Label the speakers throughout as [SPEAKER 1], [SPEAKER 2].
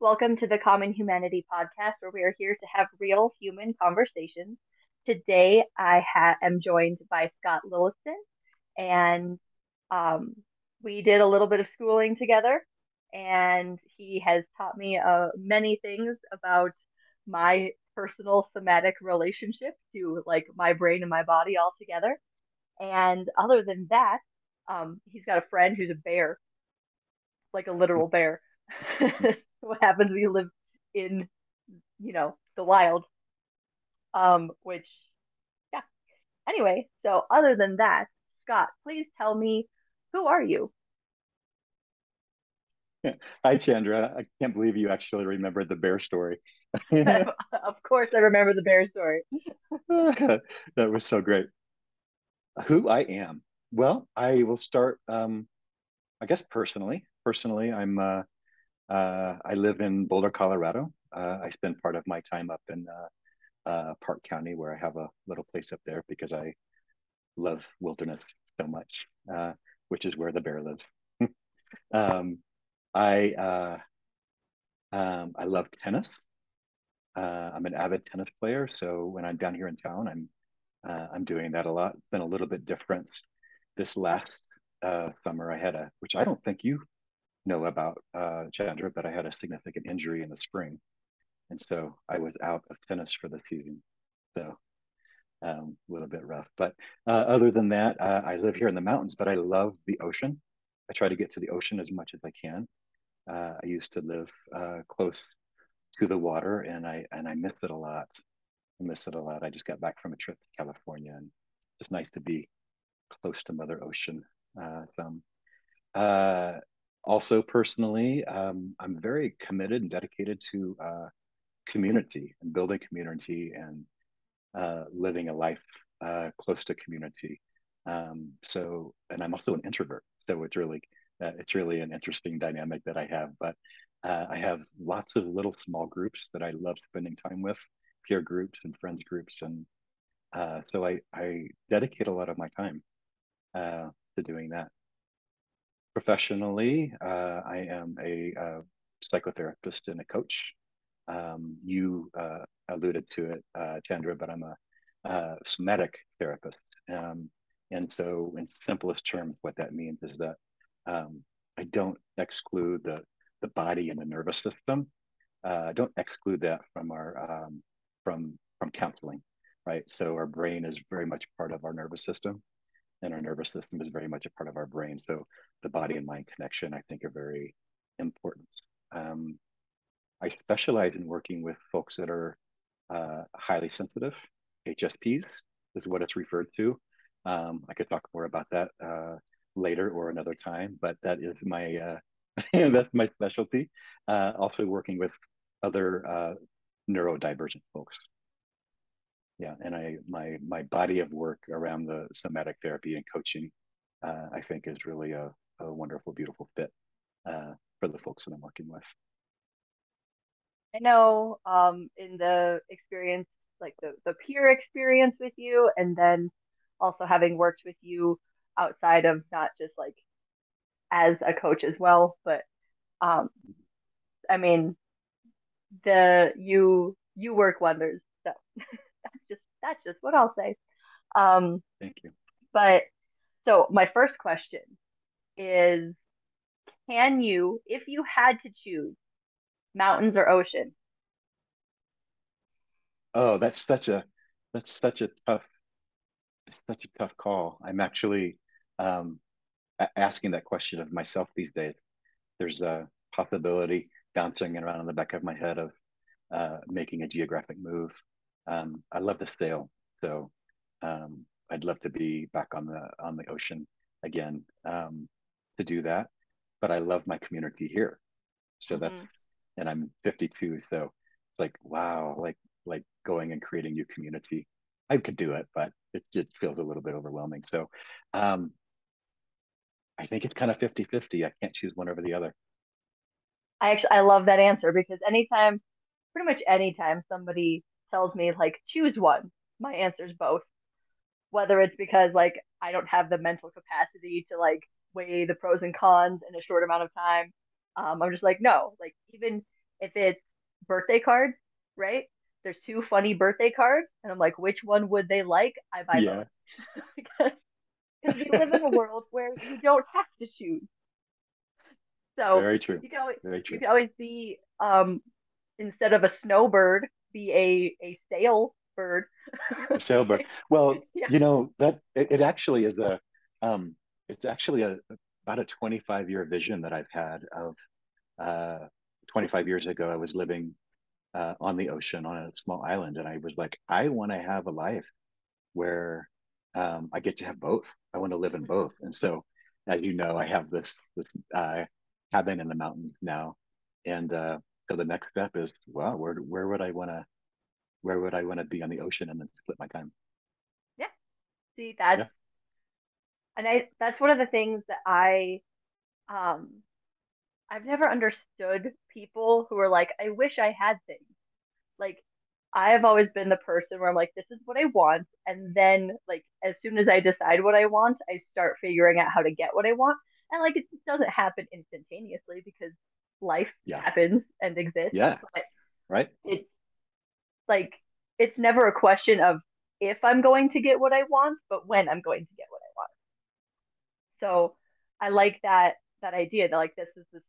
[SPEAKER 1] Welcome to the Common Humanity podcast, where we are here to have real human conversations. Today, I ha- am joined by Scott Lilleston, and um, we did a little bit of schooling together, and he has taught me uh, many things about my personal somatic relationship to like my brain and my body all together. And other than that, um, he's got a friend who's a bear, like a literal bear. what happens when you live in, you know, the wild. Um, which, yeah. Anyway, so other than that, Scott, please tell me, who are you?
[SPEAKER 2] Hi, Chandra. I can't believe you actually remembered the bear story.
[SPEAKER 1] of course, I remember the bear story.
[SPEAKER 2] that was so great. Who I am. Well, I will start, um, I guess, personally. Personally, I'm uh, uh, I live in Boulder, Colorado. Uh, I spend part of my time up in uh, uh, Park County, where I have a little place up there because I love wilderness so much, uh, which is where the bear lives. um, I uh, um, I love tennis. I'm an avid tennis player, so when I'm down here in town, I'm I'm doing that a lot. It's been a little bit different this last summer. I had a, which I don't think you know about uh, Chandra, but I had a significant injury in the spring. And so I was out of tennis for the season. So um, a little bit rough. But uh, other than that, uh, I live here in the mountains, but I love the ocean. I try to get to the ocean as much as I can. Uh, I used to live uh, close to the water and I, and I miss it a lot. I miss it a lot. I just got back from a trip to California and it's nice to be close to Mother Ocean uh, some. Also personally, um, I'm very committed and dedicated to uh, community and building community and uh, living a life uh, close to community. Um, so, and I'm also an introvert, so it's really uh, it's really an interesting dynamic that I have. But uh, I have lots of little small groups that I love spending time with, peer groups and friends groups, and uh, so I I dedicate a lot of my time to doing that. Professionally, uh, I am a, uh, psychotherapist and a coach. Um, you uh, alluded to it, uh, Chandra, but I'm a, somatic therapist. Um, and so, in simplest terms, what that means is that um, I don't exclude the, the body and the nervous system. Uh, don't exclude that from our um, from from counseling, right? So our brain is very much part of our nervous system and our nervous system is very much a part of our brain. So the body and mind connection, I think, are very important. Um, I specialize in working with folks that are uh, highly sensitive. HSPs is what it's referred to. Um, I could talk more about that uh, later or another time, but that is my uh, that's my specialty. Uh, also working with other uh, neurodivergent folks yeah and i my my body of work around the somatic therapy and coaching uh, i think is really a, a wonderful beautiful fit uh, for the folks that i'm working with.
[SPEAKER 1] I know um, in the experience like the, the peer experience with you and then also having worked with you outside of not just like as a coach as well but um i mean the you you work wonders so that's just that's just what I'll say. Um,
[SPEAKER 2] Thank you.
[SPEAKER 1] But so my first question is, can you, if you had to choose, mountains or ocean?
[SPEAKER 2] Oh, that's such a that's such a tough such a tough call. I'm actually um, asking that question of myself these days. There's a possibility bouncing around in the back of my head of uh, making a geographic move um, I love to sail, so um, I'd love to be back on the on the ocean again um, to do that. But I love my community here, so mm-hmm. that's and I'm 52, so it's like wow, like like going and creating new community. I could do it, but it just feels a little bit overwhelming. So um, I think it's kind of 50 50. I can't choose one over the other.
[SPEAKER 1] I actually I love that answer because anytime, pretty much anytime somebody tells me like choose one, my answer is both. Whether it's because like I don't have the mental capacity to like weigh the pros and cons in a short amount of time. Um, I'm just like, no, like even if it's birthday cards, right? There's two funny birthday cards, and I'm like, which one would they like? I buy
[SPEAKER 2] Yeah.
[SPEAKER 1] both because we live in a world where you don't have to choose. So
[SPEAKER 2] Very true.
[SPEAKER 1] you can always
[SPEAKER 2] Very
[SPEAKER 1] you can always be um instead of a snowbird, be a a sail bird.
[SPEAKER 2] Sailboat. Well,
[SPEAKER 1] Yeah.
[SPEAKER 2] you know that it, it actually is a um it's actually a about a 25 year vision that I've had of uh 25 years ago I was living uh on the ocean on a small island and I was like I want to have a life where um I get to have both. I want to live in both. And so as you know I have this this uh cabin in the mountains now. And uh so the next step is well where where would I want to where would I want to be on the ocean and then split my time?
[SPEAKER 1] Yeah. See, that's
[SPEAKER 2] Yeah.
[SPEAKER 1] and I that's one of the things that I um I've never understood people who are like, I wish I had things. Like I've always been the person where I'm like, this is what I want, and then like as soon as I decide what I want, I start figuring out how to get what I want. And like it doesn't happen instantaneously because life
[SPEAKER 2] Yeah.
[SPEAKER 1] happens and exists.
[SPEAKER 2] Yeah. Right.
[SPEAKER 1] it's like it's never a question of if I'm going to get what I want, but when I'm going to get what I want. So I like that that idea that like this is this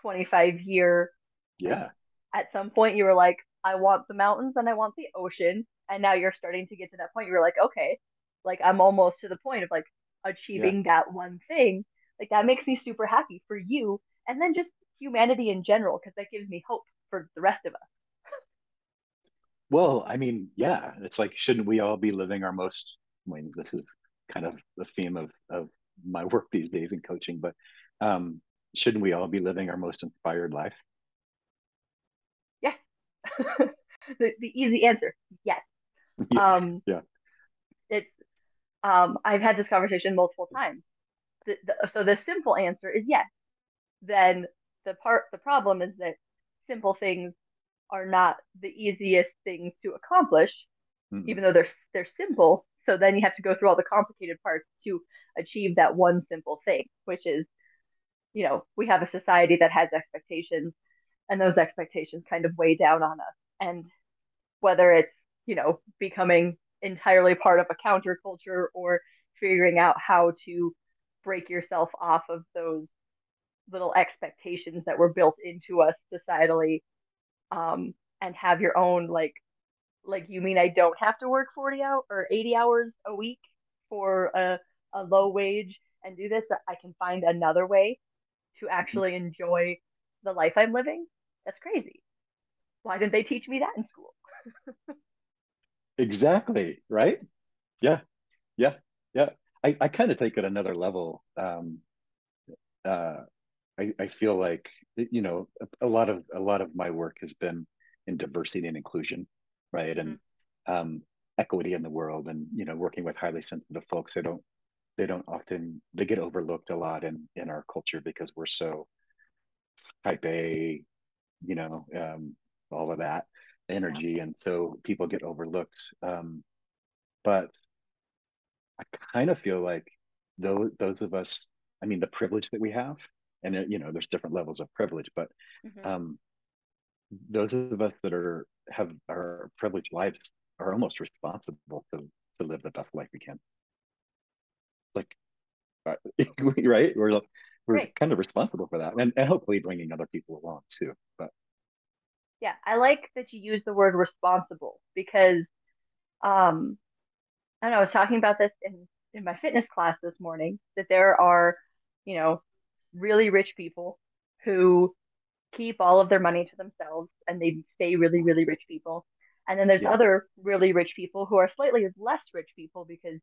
[SPEAKER 1] 25 year
[SPEAKER 2] Yeah.
[SPEAKER 1] at some point you were like I want the mountains and I want the ocean and now you're starting to get to that point you're like okay like I'm almost to the point of like
[SPEAKER 2] Yeah.
[SPEAKER 1] achieving that one thing like that makes me super happy for you and then just humanity in general because that gives me hope for the rest of us
[SPEAKER 2] Well, I mean, yeah, it's like, shouldn't we all be living our most, I mean, this is kind of the theme of of my work these days in coaching, but um, shouldn't we all be living our most inspired life?
[SPEAKER 1] yes the, the easy answer yes
[SPEAKER 2] Yeah.
[SPEAKER 1] um
[SPEAKER 2] Yeah.
[SPEAKER 1] it's um I've had this conversation multiple times the, the, so the simple answer is yes then the part the problem is that simple things are not the easiest things to accomplish
[SPEAKER 2] Mm-mm.
[SPEAKER 1] even though they're they're simple so then you have to go through all the complicated parts to achieve that one simple thing which is you know we have a society that has expectations and those expectations kind of weigh down on us and whether it's you know becoming entirely part of a counterculture or figuring out how to break yourself off of those little expectations that were built into us societally um, and have your own like like you mean I don't have to work 40 hours or 80 hours a week for a, a low wage and do this I can find another way to actually enjoy the life I'm living that's crazy why didn't they teach me that in school
[SPEAKER 2] Exactly. Right. Yeah. Yeah. Yeah. I, I kind of take it another level. Um, uh, I, I feel like, you know, a, a lot of a lot of my work has been in diversity and inclusion, right?
[SPEAKER 1] mm-hmm.
[SPEAKER 2] And um, equity in the world and, you know, working with highly sensitive folks. They don't they don't often they get overlooked a lot in in our culture because we're so type A, you know, um, all of that energy, and so people get overlooked. Um, but I kind of feel like those those of us, I mean, the privilege that we have, and it, you know, there's different levels of privilege, but
[SPEAKER 1] mm-hmm.
[SPEAKER 2] um, those of us that are have our privileged lives are almost responsible to to live the best life we can. Like, uh, right? We're we're
[SPEAKER 1] great
[SPEAKER 2] kind of responsible for that, and, and hopefully bringing other people along too. But
[SPEAKER 1] yeah I like that you use the word responsible because um I don't know I was talking about this in in my fitness class this morning that there are you know really rich people who keep all of their money to themselves and they stay really, really rich people. And then there's
[SPEAKER 2] yeah,
[SPEAKER 1] other really rich people who are slightly less rich people because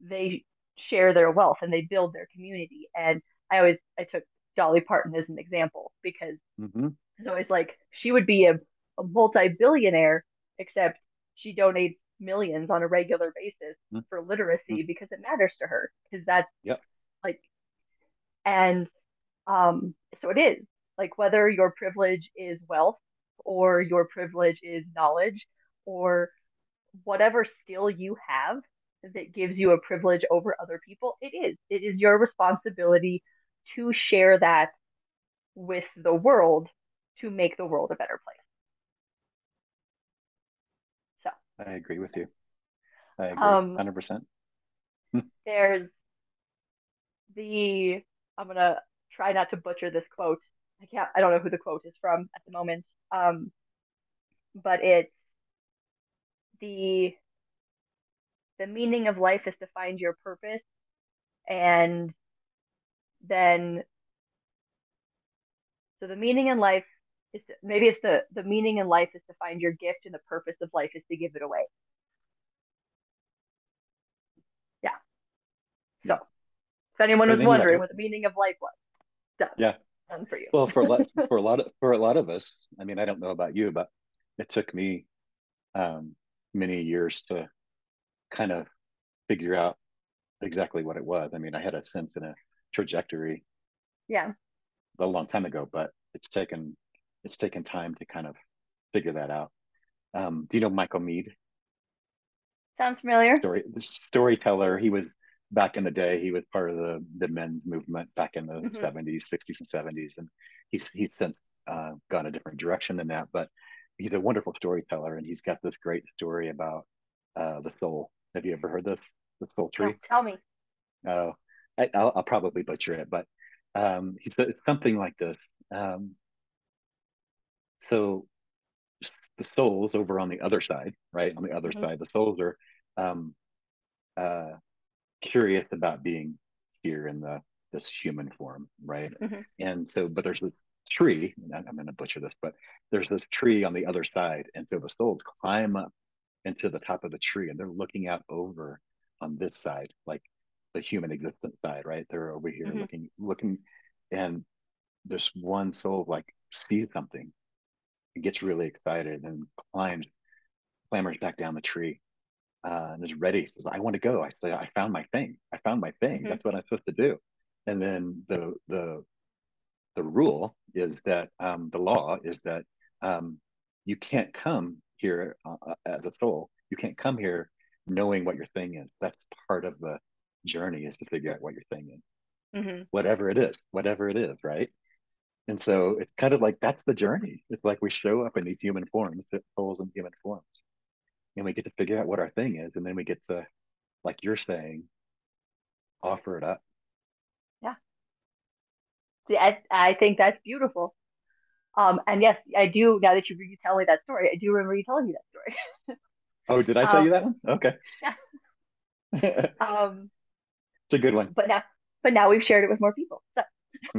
[SPEAKER 1] they share their wealth and they build their community. And I always I took Dolly Parton as an example because
[SPEAKER 2] mm-hmm.
[SPEAKER 1] it's always like she would be a, a multi-billionaire except she donates millions on a regular basis for
[SPEAKER 2] Mm-hmm.
[SPEAKER 1] literacy because it matters to her because that's
[SPEAKER 2] yep,
[SPEAKER 1] like and um so it is like whether your privilege is wealth or your privilege is knowledge or whatever skill you have that gives you a privilege over other people, it is. It is your responsibility to share that with the world to make the world a better place. So
[SPEAKER 2] I agree with you. I agree, um, hundred percent.
[SPEAKER 1] There's the I'm gonna try not to butcher this quote. I can't. I don't know who the quote is from at the moment. Um, but it's the the meaning of life is to find your purpose and then so the meaning in life is to, maybe it's the the meaning in life is to find your gift and the purpose of life is to give it away yeah so if anyone was wondering what the meaning of life was done
[SPEAKER 2] yeah
[SPEAKER 1] done for you
[SPEAKER 2] well for a lot for a lot of for a lot of us i mean i don't know about you but it took me um many years to kind of figure out exactly what it was. I mean, I had a sense and a trajectory.
[SPEAKER 1] Yeah.
[SPEAKER 2] A long time ago, but it's taken it's taken time to kind of figure that out. Um, do you know Michael Meade?
[SPEAKER 1] Sounds familiar.
[SPEAKER 2] Story storyteller. He was back in the day. He was part of the the men's movement back in the mm-hmm. 70s, 60s, and 70s, and he's he's since uh, gone a different direction than that. But he's a wonderful storyteller, and he's got this great story about uh, the soul have you ever heard this? The soul tree? No,
[SPEAKER 1] tell me.
[SPEAKER 2] Oh, I, will I'll probably butcher it, but um, he said it's something like this. Um, so the souls over on the other side, right? On the other mm-hmm. side, the souls are um, uh, curious about being here in the this human form, right? Mm-hmm. And so, but there's this tree. I'm going to butcher this, but there's this tree on the other side, and so the souls climb up into the top of the tree and they're looking out over on this side, like the human existence side, right? They're over here mm-hmm. looking, looking, and this one soul like sees something and gets really excited and climbs, clambers back down the tree uh, and is ready. Says, "I want to go." I say, "I found my thing. I found my thing. Mm-hmm. That's what I'm supposed to do." And then the the the rule is that um, the law is that um, you can't come here uh, uh, as a soul. You can't come here knowing what your thing is. That's part of the journey is to figure out what your thing is, mm-hmm. whatever it is, whatever it is, right? And so it's kind of like that's the journey. It's like we show up in these human forms, souls in human forms, and we get to figure out what our thing is, and then we get to, like you're saying, offer it up.
[SPEAKER 1] Yeah. See, I, I think that's beautiful. Um, and yes, I do. Now that you tell me that story, I do remember you telling me that story.
[SPEAKER 2] oh, did I tell um, you that one? Okay.
[SPEAKER 1] Yeah. um,
[SPEAKER 2] it's a good one.
[SPEAKER 1] But now, but now we've shared it with more people. So.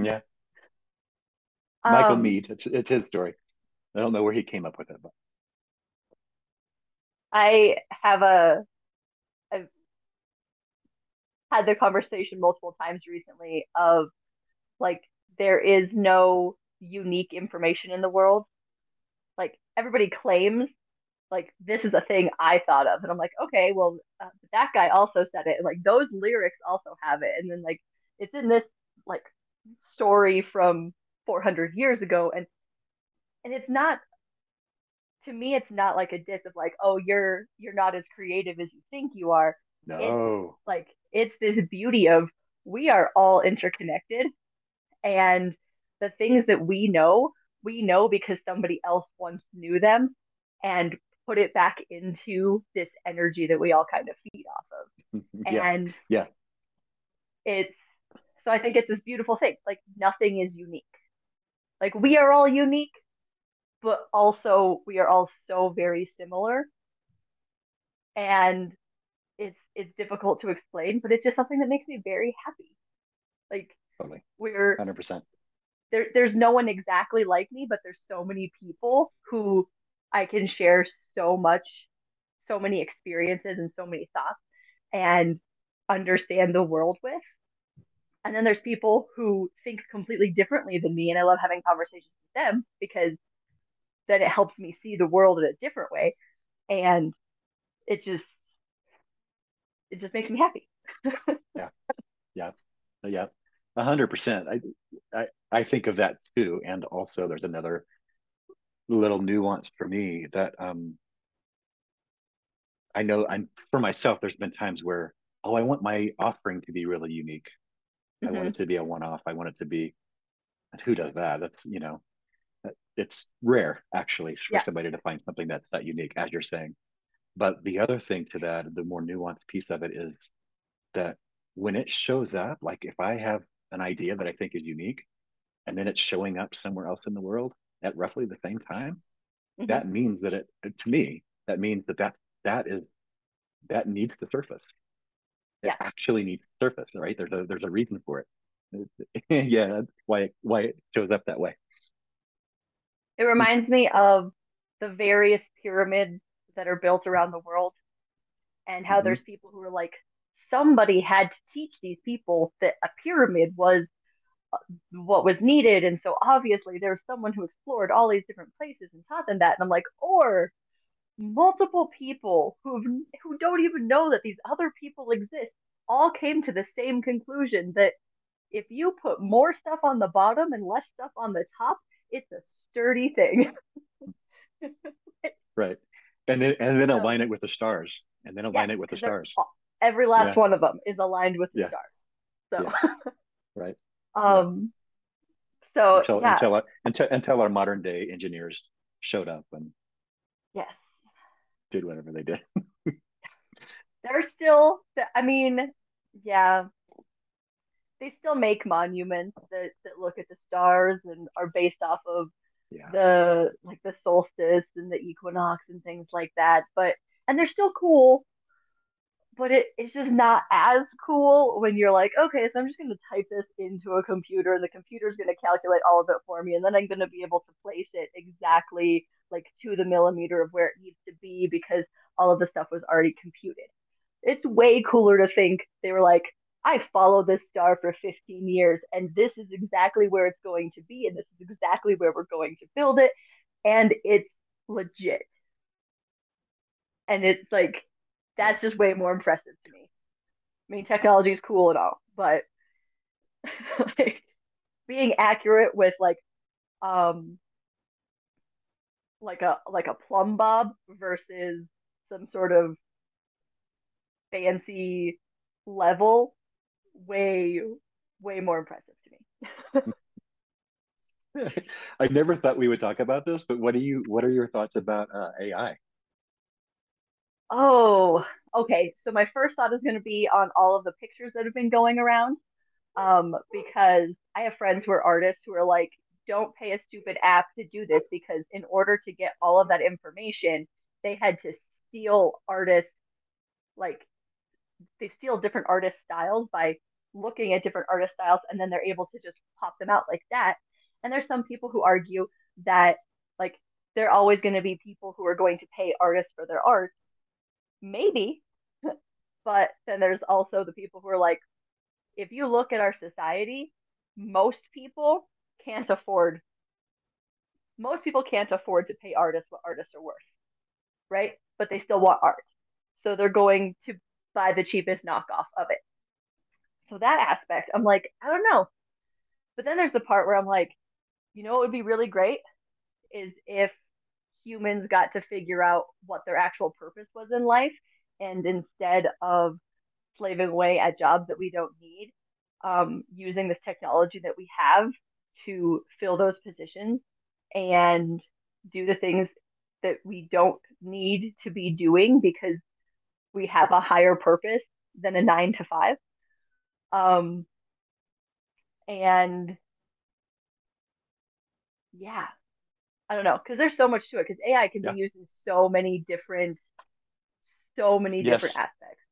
[SPEAKER 2] yeah. Michael um, Meade. It's it's his story. I don't know where he came up with it, but
[SPEAKER 1] I have a. I've had the conversation multiple times recently of like there is no unique information in the world. Like everybody claims like this is a thing I thought of, and I'm like, okay, well uh, that guy also said it, and like those lyrics also have it, and then like it's in this like story from 400 years ago, and and it's not to me it's not like a diss of like oh you're you're not as creative as you think you are
[SPEAKER 2] no
[SPEAKER 1] it's like it's this beauty of we are all interconnected and the things that we know, we know because somebody else once knew them and put it back into this energy that we all kind of feed off of.
[SPEAKER 2] yeah.
[SPEAKER 1] And
[SPEAKER 2] yeah.
[SPEAKER 1] It's so I think it's this beautiful thing. Like nothing is unique. Like we are all unique, but also we are all so very similar. And it's it's difficult to explain, but it's just something that makes me very happy. Like
[SPEAKER 2] totally.
[SPEAKER 1] we're
[SPEAKER 2] 100%
[SPEAKER 1] there, there's no one exactly like me, but there's so many people who I can share so much, so many experiences and so many thoughts and understand the world with. And then there's people who think completely differently than me, and I love having conversations with them because then it helps me see the world in a different way, and it just it just makes me happy.
[SPEAKER 2] yeah, yeah, yeah, a hundred percent. I I I think of that too, and also there's another little nuance for me that um I know I'm for myself. There's been times where oh, I want my offering to be really unique. Mm-hmm. I want it mm-hmm. to be a one-off. I want it to be, and who does that? That's you know, it's rare actually for
[SPEAKER 1] Yeah.
[SPEAKER 2] somebody to find something that's that unique, as you're saying. But the other thing to that, the more nuanced piece of it is that when it shows up, like if I have an idea that I think is unique, and then it's showing up somewhere else in the world at roughly the same time,
[SPEAKER 1] Mhm.
[SPEAKER 2] that means that it to me that means that that that is that needs to surface. It
[SPEAKER 1] Yeah.
[SPEAKER 2] actually needs to surface, right? There's a there's a reason for it. yeah, that's why it, why it shows up that way.
[SPEAKER 1] It reminds me of the various pyramids that are built around the world and how
[SPEAKER 2] Mhm.
[SPEAKER 1] there's people who are like, somebody had to teach these people that a pyramid was uh, what was needed. And so obviously there's someone who explored all these different places and taught them that. And I'm like, or multiple people who who don't even know that these other people exist all came to the same conclusion that if you put more stuff on the bottom and less stuff on the top, it's a sturdy thing.
[SPEAKER 2] Right. And then and then align it with the stars. And then
[SPEAKER 1] yeah,
[SPEAKER 2] align it with the stars.
[SPEAKER 1] every last
[SPEAKER 2] Yeah.
[SPEAKER 1] one of them is aligned with the
[SPEAKER 2] Yeah.
[SPEAKER 1] stars. So,
[SPEAKER 2] Right.
[SPEAKER 1] um, so
[SPEAKER 2] Until
[SPEAKER 1] yeah,
[SPEAKER 2] until our, until until our modern day engineers showed up and
[SPEAKER 1] yes,
[SPEAKER 2] did whatever they did.
[SPEAKER 1] they're still. I mean, yeah, they still make monuments that that look at the stars and are based off of
[SPEAKER 2] Yeah.
[SPEAKER 1] the like the solstice and the equinox and things like that. But and they're still cool, but it, it's just not as cool when you're like, okay, so I'm just gonna type this into a computer and the computer's gonna calculate all of it for me, and then I'm gonna be able to place it exactly like to the millimeter of where it needs to be because all of the stuff was already computed. It's way cooler to think they were like, I followed this star for 15 years, and this is exactly where it's going to be, and this is exactly where we're going to build it, and it's legit. And it's like, that's just way more impressive to me. I mean, technology is cool and all, but like being accurate with like, um, like a like a plumb bob versus some sort of fancy level, way way more impressive to me.
[SPEAKER 2] I never thought we would talk about this, but what do you what are your thoughts about uh, AI?
[SPEAKER 1] Oh, okay. So my first thought is going to be on all of the pictures that have been going around, um, because I have friends who are artists who are like, don't pay a stupid app to do this because in order to get all of that information, they had to steal artists, like they steal different artist styles by looking at different artist styles and then they're able to just pop them out like that. And there's some people who argue that like there are always going to be people who are going to pay artists for their art. Maybe. But then there's also the people who are like if you look at our society most people can't afford most people can't afford to pay artists what artists are worth right? But they still want art. So they're going to buy the cheapest knockoff of it. So that aspect i'm like i don't know. But then there's the part where i'm like you know what would be really great is if humans got to figure out what their actual purpose was in life and instead of slaving away at jobs that we don't need um, using this technology that we have to fill those positions and do the things that we don't need to be doing because we have a higher purpose than a nine to five um, and yeah I don't know because there's so much to it because AI can
[SPEAKER 2] Yeah.
[SPEAKER 1] be used in so many different, so many different aspects.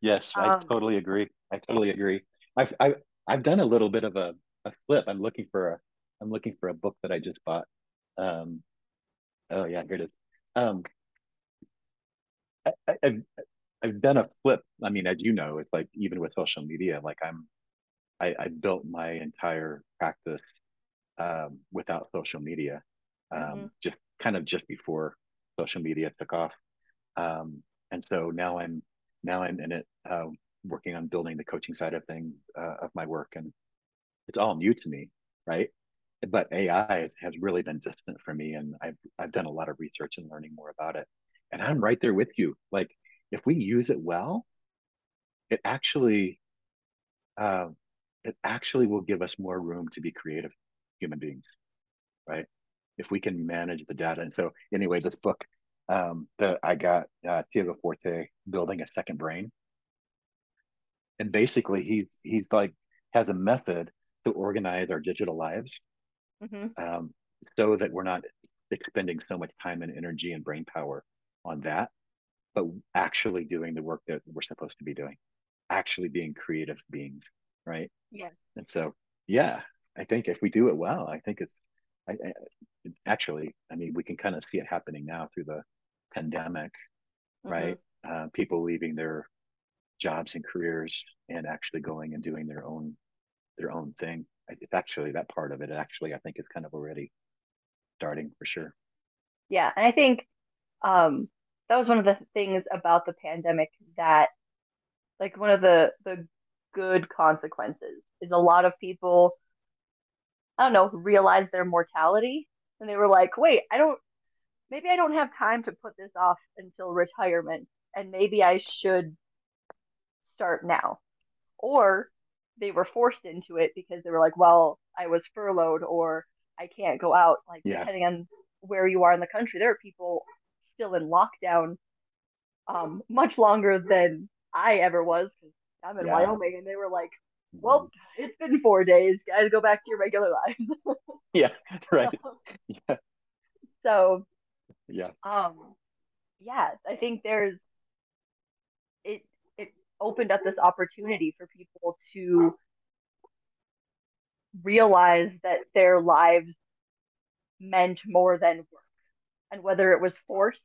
[SPEAKER 2] Yes, I
[SPEAKER 1] Um,
[SPEAKER 2] totally agree. I totally agree. I've I've I've done a little bit of a, a flip. I'm looking for a I'm looking for a book that I just bought. Um, oh yeah, here it is. Um, I, I, I've done a flip. I mean, as you know, it's like even with social media, like I'm I, I built my entire practice um, without social media, um,
[SPEAKER 1] Mhm.
[SPEAKER 2] just kind of just before social media took off. Um, and so now I'm now I'm in it, uh, working on building the coaching side of things uh, of my work, and it's all new to me, right? But AI has, has really been distant for me, and I've I've done a lot of research and learning more about it. And I'm right there with you. Like if we use it well, it actually uh, it actually will give us more room to be creative human beings, right? if we can manage the data. And so anyway, this book um, that I got uh, Tiago Forte building a second brain, and basically he's he's like has a method to organize our digital lives mm-hmm. um, so that we're not expending so much time and energy and brain power on that, but actually doing the work that we're supposed to be doing, actually being creative beings, right?
[SPEAKER 1] Yeah.
[SPEAKER 2] And so, yeah, I think if we do it well, I think it's I, I, actually, I mean, we can kind of see it happening now through the pandemic, mm-hmm. right? Uh, people leaving their jobs and careers and actually going and doing their own their own thing. It's actually that part of it. Actually, I think is kind of already starting for sure.
[SPEAKER 1] Yeah, and I think um, that was one of the things about the pandemic that, like, one of the the good consequences is a lot of people I don't know, realized their mortality. And they were like, wait, I don't, maybe I don't have time to put this off until retirement. And maybe I should start now. Or they were forced into it because they were like, well, I was furloughed or I can't go out. Like, yeah. depending on where you are in the country, there are people still in lockdown um, much longer than I ever was because I'm in yeah. Wyoming. And they were like, well, it's been four days, guys. Go back to your regular lives.
[SPEAKER 2] yeah, right. yeah.
[SPEAKER 1] So,
[SPEAKER 2] yeah.
[SPEAKER 1] Um, yeah, I think there's it. It opened up this opportunity for people to realize that their lives meant more than work, and whether it was forced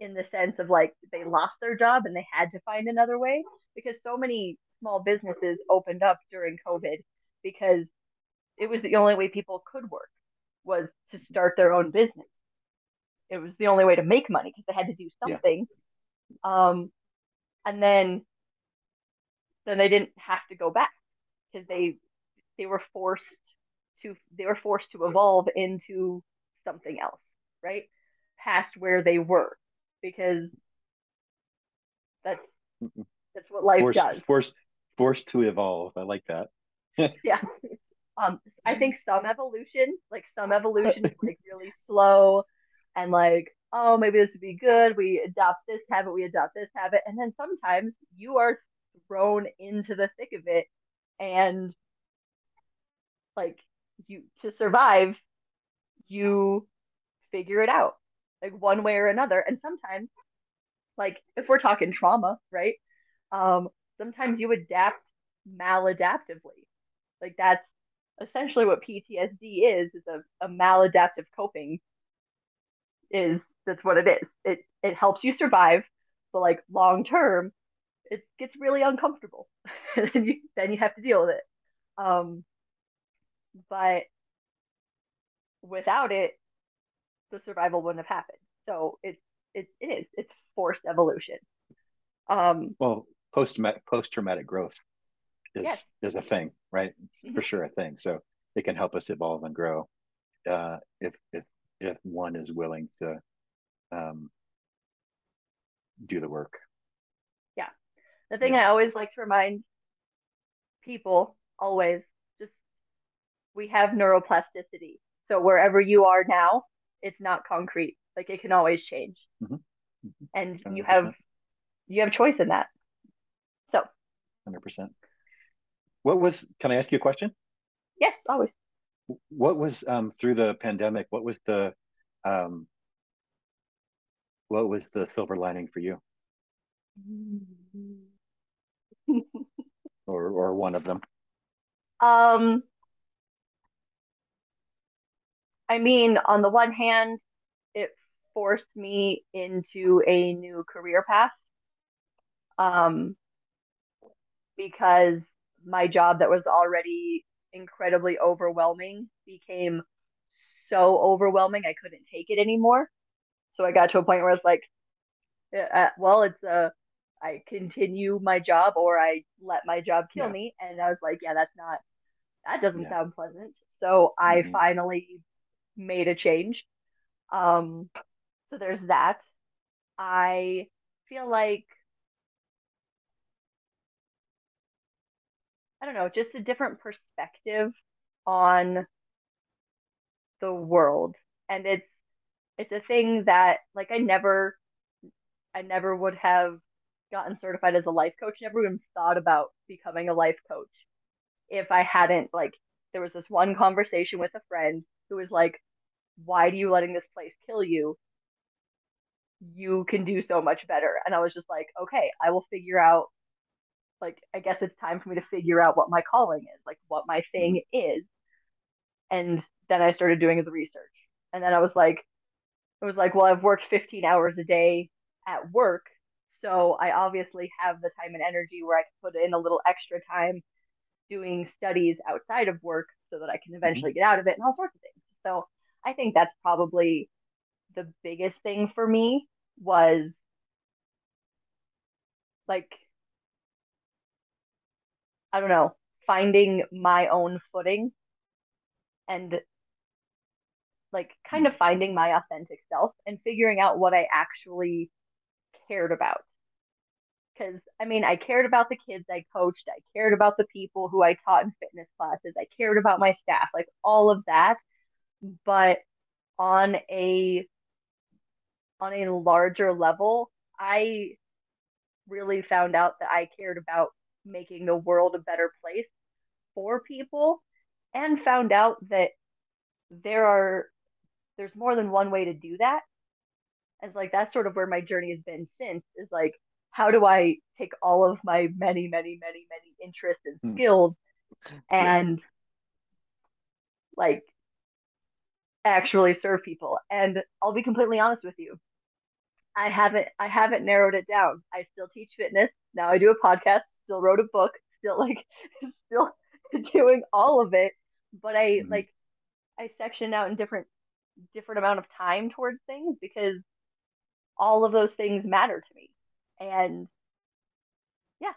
[SPEAKER 1] in the sense of like they lost their job and they had to find another way because so many small businesses opened up during COVID because it was the only way people could work was to start their own business. It was the only way to make money because they had to do something. Yeah. Um, and then then they didn't have to go back because they they were forced to they were forced to evolve into something else, right? Past where they were because that's that's what life
[SPEAKER 2] forced,
[SPEAKER 1] does.
[SPEAKER 2] Forced forced to evolve. I like that.
[SPEAKER 1] yeah. Um, I think some evolution, like some evolution is like really slow and like, oh, maybe this would be good. We adopt this habit, we adopt this habit. And then sometimes you are thrown into the thick of it and like you to survive, you figure it out like one way or another. And sometimes, like if we're talking trauma, right? Um, sometimes you adapt maladaptively. Like that's essentially what PTSD is, is a, a maladaptive coping is that's what it is. It it helps you survive, but like long term, it gets really uncomfortable. and you, then you have to deal with it. Um, but without it, the survival wouldn't have happened. So it's it, it is it's forced evolution. Um,
[SPEAKER 2] well, post post traumatic growth is yes. is a thing, right? It's mm-hmm. for sure a thing. So it can help us evolve and grow uh, if if if one is willing to um, do the work.
[SPEAKER 1] Yeah, the thing yeah. I always like to remind people always just we have neuroplasticity. So wherever you are now, it's not concrete. Like it can always change, mm-hmm. Mm-hmm. and 100%. you have you have choice in that. So,
[SPEAKER 2] 100%. What was, can I ask you a question?
[SPEAKER 1] Yes, always.
[SPEAKER 2] What was um, through the pandemic? What was the, um, what was the silver lining for you? or, or one of them?
[SPEAKER 1] Um, I mean, on the one hand, it forced me into a new career path. Um, because my job that was already incredibly overwhelming became so overwhelming I couldn't take it anymore. So I got to a point where it's like, uh, well, it's a uh, I continue my job or I let my job kill yeah. me. And I was like, yeah, that's not that doesn't yeah. sound pleasant. So I mm-hmm. finally made a change. Um, so there's that. I feel like I don't know, just a different perspective on the world and it's it's a thing that like I never I never would have gotten certified as a life coach, never even thought about becoming a life coach if I hadn't like there was this one conversation with a friend who was like, Why do you letting this place kill you? You can do so much better. And I was just like, Okay, I will figure out like I guess it's time for me to figure out what my calling is, like what my thing mm-hmm. is. And then I started doing the research. And then I was like, it was like, well, I've worked 15 hours a day at work. So I obviously have the time and energy where I can put in a little extra time doing studies outside of work so that I can mm-hmm. eventually get out of it and all sorts of things. So I think that's probably the biggest thing for me was like I don't know, finding my own footing and like kind of finding my authentic self and figuring out what I actually cared about. Because I mean, I cared about the kids I coached, I cared about the people who I taught in fitness classes, I cared about my staff, like all of that. But on a on a larger level, I really found out that I cared about making the world a better place for people and found out that there are there's more than one way to do that. As like that's sort of where my journey has been since is like how do I take all of my many, many, many, many interests and hmm. skills and like actually serve people. And I'll be completely honest with you. I haven't I haven't narrowed it down. I still teach fitness. Now I do a podcast, still wrote a book, still like still doing all of it. But I mm-hmm. like I section out in different different amount of time towards things because all of those things matter to me. And yeah.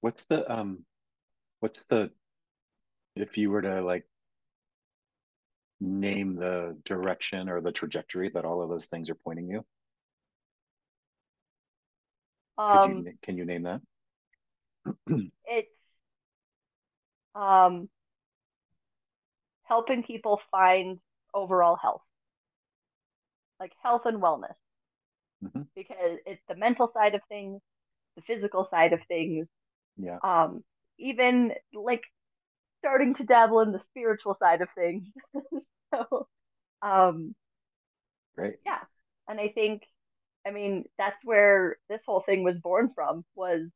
[SPEAKER 2] What's the um what's the if you were to like name the direction or the trajectory that all of those things are pointing you? Um, you, can you name that?
[SPEAKER 1] it's um helping people find overall health, like health and wellness, mm-hmm. because it's the mental side of things, the physical side of things.
[SPEAKER 2] Yeah.
[SPEAKER 1] Um, even like starting to dabble in the spiritual side of things. so, um,
[SPEAKER 2] great.
[SPEAKER 1] Yeah, and I think, I mean, that's where this whole thing was born from. Was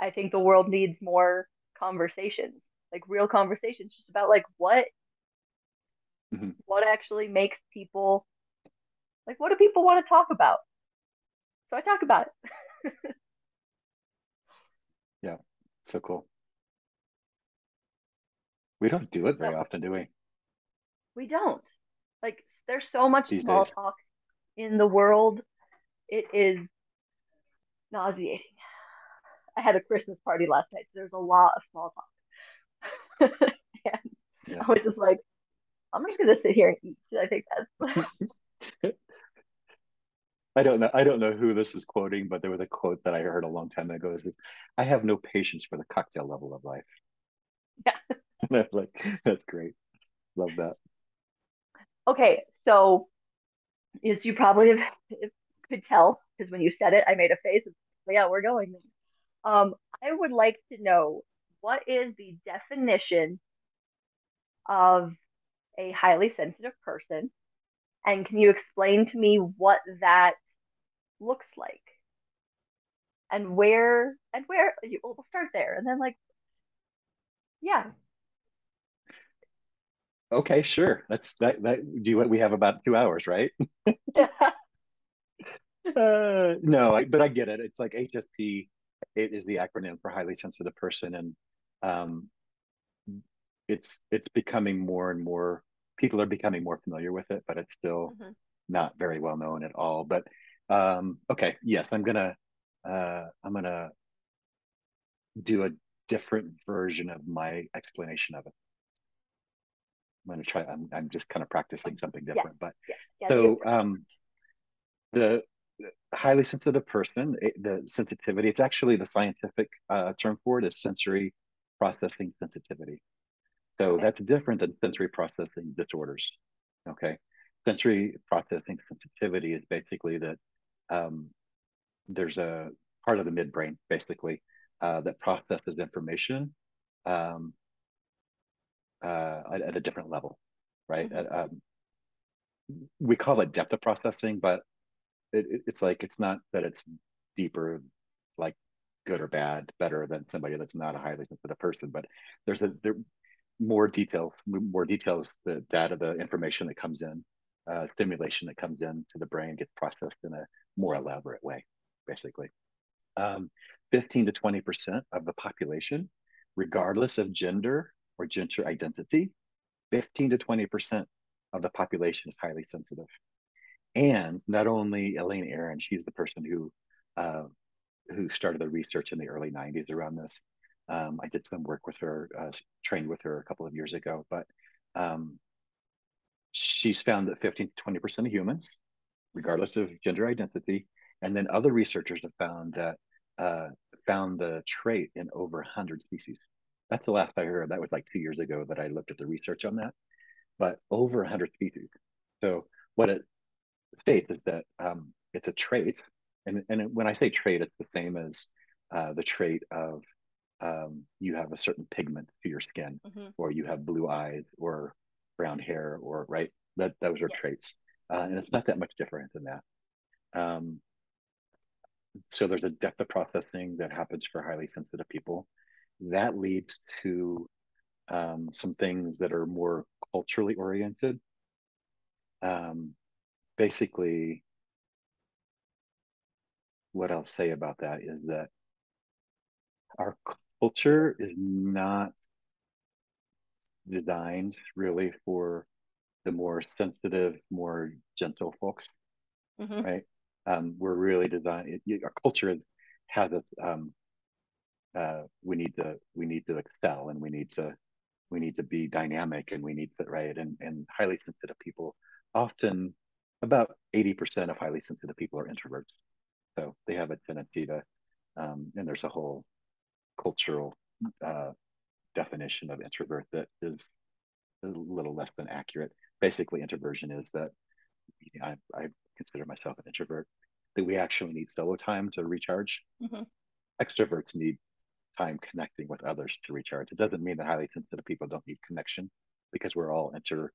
[SPEAKER 1] I think the world needs more conversations like real conversations just about like what mm-hmm. what actually makes people like what do people want to talk about so i talk about it
[SPEAKER 2] yeah so cool we don't do it very no. often do we
[SPEAKER 1] we don't like there's so much These small days. talk in the world it is nauseating i had a christmas party last night so there's a lot of small talk and yeah. I was just like, I'm just gonna sit here and eat. I think that's.
[SPEAKER 2] I don't know. I don't know who this is quoting, but there was a quote that I heard a long time ago. Is "I have no patience for the cocktail level of life." Yeah, like that's great. Love that.
[SPEAKER 1] Okay, so as you probably could tell, because when you said it, I made a face. Of, yeah, we're going. Um, I would like to know what is the definition of a highly sensitive person? And can you explain to me what that looks like? And where, and where, we'll start there. And then, like, yeah.
[SPEAKER 2] Okay, sure. That's that. That do you, we have about two hours, right? uh, no, I, but I get it. It's like HSP. It is the acronym for highly sensitive person, and um, it's it's becoming more and more people are becoming more familiar with it, but it's still mm-hmm. not very well known at all. But um, okay, yes, I'm gonna uh, I'm gonna do a different version of my explanation of it. I'm gonna try. I'm I'm just kind of practicing something different, yeah. but. Yeah, so um, the highly sensitive person, it, the sensitivity. It's actually the scientific uh, term for it is sensory processing sensitivity. So okay. that's different than sensory processing disorders. Okay. Sensory processing sensitivity is basically that um, there's a part of the midbrain, basically, uh, that processes information um, uh, at, at, a different level, right? Mm-hmm. At, um, we call it depth of processing, but it, it, it's like it's not that it's deeper, like good or bad, better than somebody that's not a highly sensitive person. But there's a there more details, more details, the data, the information that comes in, uh, stimulation that comes in to the brain gets processed in a more elaborate way, basically. Um, 15 to 20% of the population, regardless of gender or gender identity, 15 to 20% of the population is highly sensitive. And not only Elaine Aron, she's the person who uh, who started the research in the early 90s around this. Um, I did some work with her, uh, trained with her a couple of years ago, but um, she's found that 15 to 20% of humans, regardless of gender identity, and then other researchers have found that uh, found the trait in over 100 species. That's the last I heard. That was like two years ago that I looked at the research on that, but over 100 species. So what it states is that um, it's a trait, and and when I say trait, it's the same as uh, the trait of um, you have a certain pigment to your skin, mm-hmm. or you have blue eyes, or brown hair, or right. That those are yeah. traits, uh, and it's not that much different than that. Um, so there's a depth of processing that happens for highly sensitive people. That leads to um, some things that are more culturally oriented. Um, basically, what I'll say about that is that our culture is not designed really for the more sensitive, more gentle folks, mm-hmm. right? Um, we're really designed. It, our culture has us. Um, uh, we need to we need to excel, and we need to we need to be dynamic, and we need to right. And and highly sensitive people often about eighty percent of highly sensitive people are introverts, so they have a tendency to. Um, and there's a whole cultural uh, definition of introvert that is a little less than accurate. Basically, introversion is that I, I consider myself an introvert, that we actually need solo time to recharge. Mm-hmm. Extroverts need time connecting with others to recharge. It doesn't mean that highly sensitive people don't need connection because we're all inter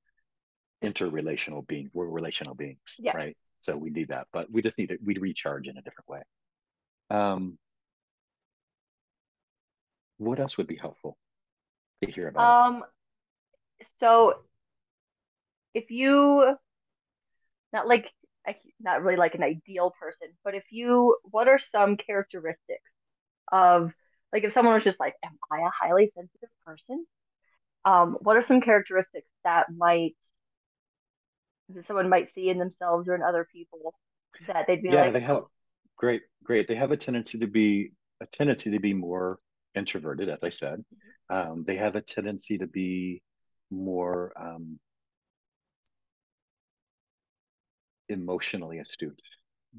[SPEAKER 2] interrelational beings. We're relational beings, yeah. right? So we need that, but we just need to we recharge in a different way. Um, what else would be helpful to hear about?
[SPEAKER 1] Um, it? so if you not like not really like an ideal person, but if you, what are some characteristics of like if someone was just like, am I a highly sensitive person? Um, what are some characteristics that might that someone might see in themselves or in other people that they'd be
[SPEAKER 2] yeah,
[SPEAKER 1] like,
[SPEAKER 2] they have great, great. They have a tendency to be a tendency to be more introverted, as I said. Mm-hmm. Um, they have a tendency to be more um, emotionally astute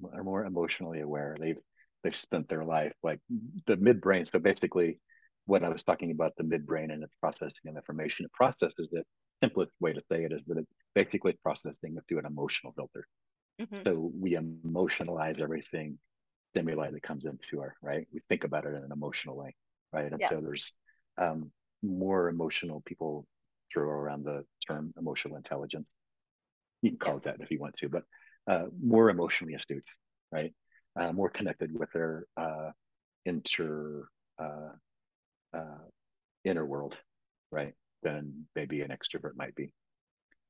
[SPEAKER 2] or more emotionally aware. They've they've spent their life like the midbrain. So basically, what I was talking about the midbrain and its processing of information, it processes it. Simplest way to say it is that it's basically processing it through an emotional filter. Mm-hmm. So we emotionalize everything stimuli that comes into our right. We think about it in an emotional way, right? And yeah. so there's um, more emotional people throw around the term emotional intelligence you can call it that if you want to, but uh, more emotionally astute, right? Uh, more connected with their uh, inter uh, uh, inner world, right? Than maybe an extrovert might be.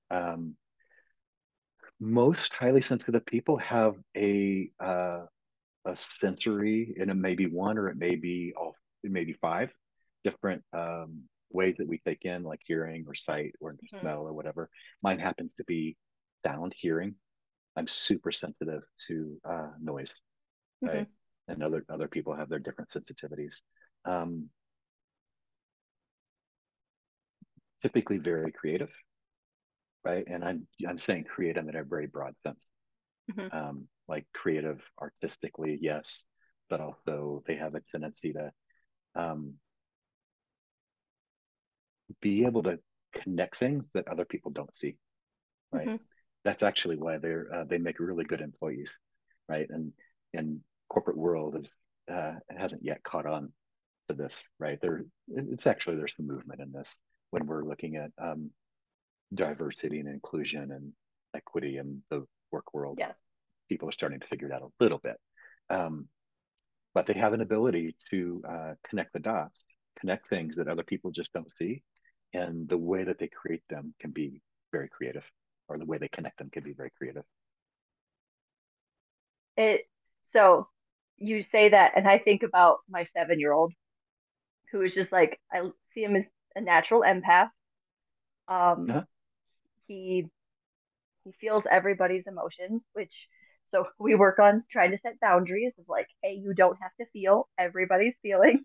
[SPEAKER 2] Um, most highly sensitive people have a uh, a sensory, and it may be one or it may be all, it may be five different um, ways that we take in, like hearing or sight or mm-hmm. smell or whatever. Mine happens to be sound hearing i'm super sensitive to uh, noise right mm-hmm. and other other people have their different sensitivities um, typically very creative right and i'm i'm saying creative in a very broad sense mm-hmm. um, like creative artistically yes but also they have a tendency to um, be able to connect things that other people don't see right mm-hmm. that's actually why they're uh, they make really good employees right and and corporate world is uh, hasn't yet caught on to this right? There it's actually there's some movement in this when we're looking at um, diversity and inclusion and equity in the work world.
[SPEAKER 1] Yeah.
[SPEAKER 2] People are starting to figure it out a little bit. Um, but they have an ability to uh, connect the dots connect things that other people just don't see and the way that they create them can be very creative or the way they connect them can be very creative.
[SPEAKER 1] It so you say that and i think about my seven year old who is just like i see him as a natural empath um he he feels everybody's emotions which so we work on trying to set boundaries of like hey you don't have to feel everybody's feelings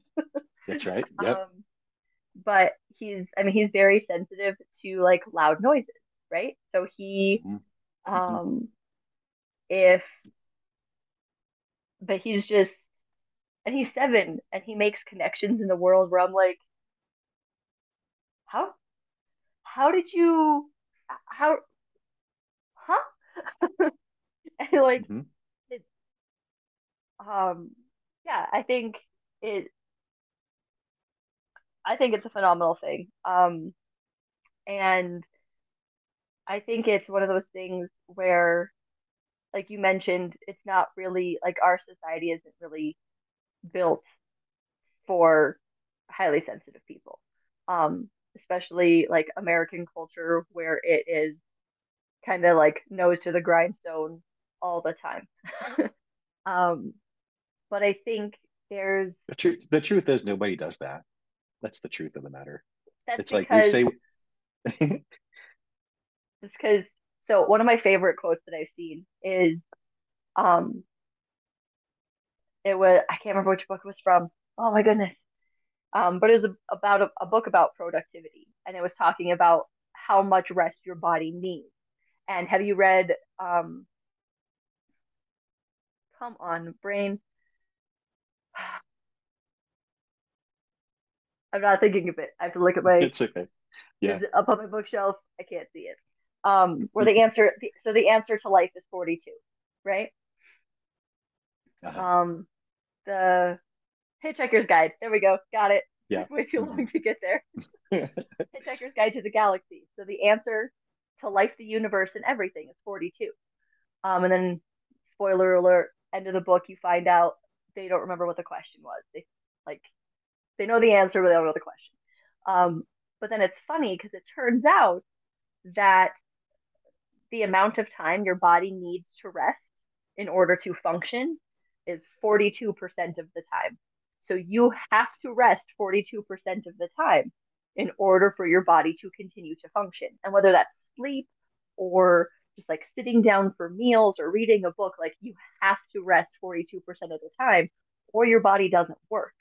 [SPEAKER 2] that's right yep. um
[SPEAKER 1] but he's i mean he's very sensitive to like loud noises right so he mm-hmm. mm-hmm. um if but he's just and he's seven and he makes connections in the world where i'm like how how did you how huh and like mm-hmm. it um yeah i think it I think it's a phenomenal thing. Um, and I think it's one of those things where, like you mentioned, it's not really like our society isn't really built for highly sensitive people, um, especially like American culture where it is kind of like nose to the grindstone all the time. um, but I think there's
[SPEAKER 2] the truth. The truth is nobody does that. That's the truth of the matter.
[SPEAKER 1] That's it's like we say. it's because so one of my favorite quotes that I've seen is, um, it was I can't remember which book it was from. Oh my goodness. Um, but it was a, about a, a book about productivity, and it was talking about how much rest your body needs. And have you read? Um, come on, brain. I'm not thinking of it. I have to look at my.
[SPEAKER 2] It's okay. Yeah.
[SPEAKER 1] Up on my bookshelf, I can't see it. Um, where the answer, so the answer to life is 42, right? Uh-huh. Um, the Hitchhiker's Guide. There we go. Got it.
[SPEAKER 2] Yeah.
[SPEAKER 1] way too long to get there. Hitchhiker's Guide to the Galaxy. So the answer to life, the universe, and everything is 42. Um, and then spoiler alert, end of the book, you find out they don't remember what the question was. They like they know the answer, but they don't know the question. Um, but then it's funny because it turns out that the amount of time your body needs to rest in order to function is 42% of the time. So you have to rest 42% of the time in order for your body to continue to function. And whether that's sleep or just like sitting down for meals or reading a book, like you have to rest 42% of the time or your body doesn't work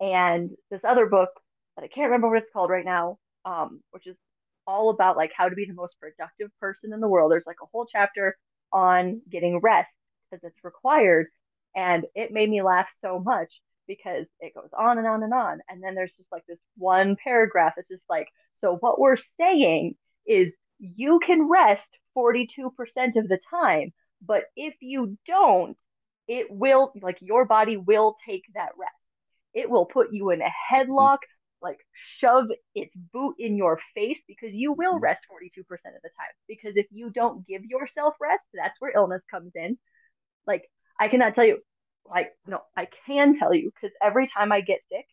[SPEAKER 1] and this other book that I can't remember what it's called right now, um, which is all about like how to be the most productive person in the world. There's like a whole chapter on getting rest because it's required, and it made me laugh so much because it goes on and on and on. And then there's just like this one paragraph. It's just like, so what we're saying is you can rest 42% of the time, but if you don't, it will like your body will take that rest it will put you in a headlock, like shove its boot in your face because you will mm-hmm. rest 42% of the time. Because if you don't give yourself rest, that's where illness comes in. Like, I cannot tell you, like, no, I can tell you because every time I get sick,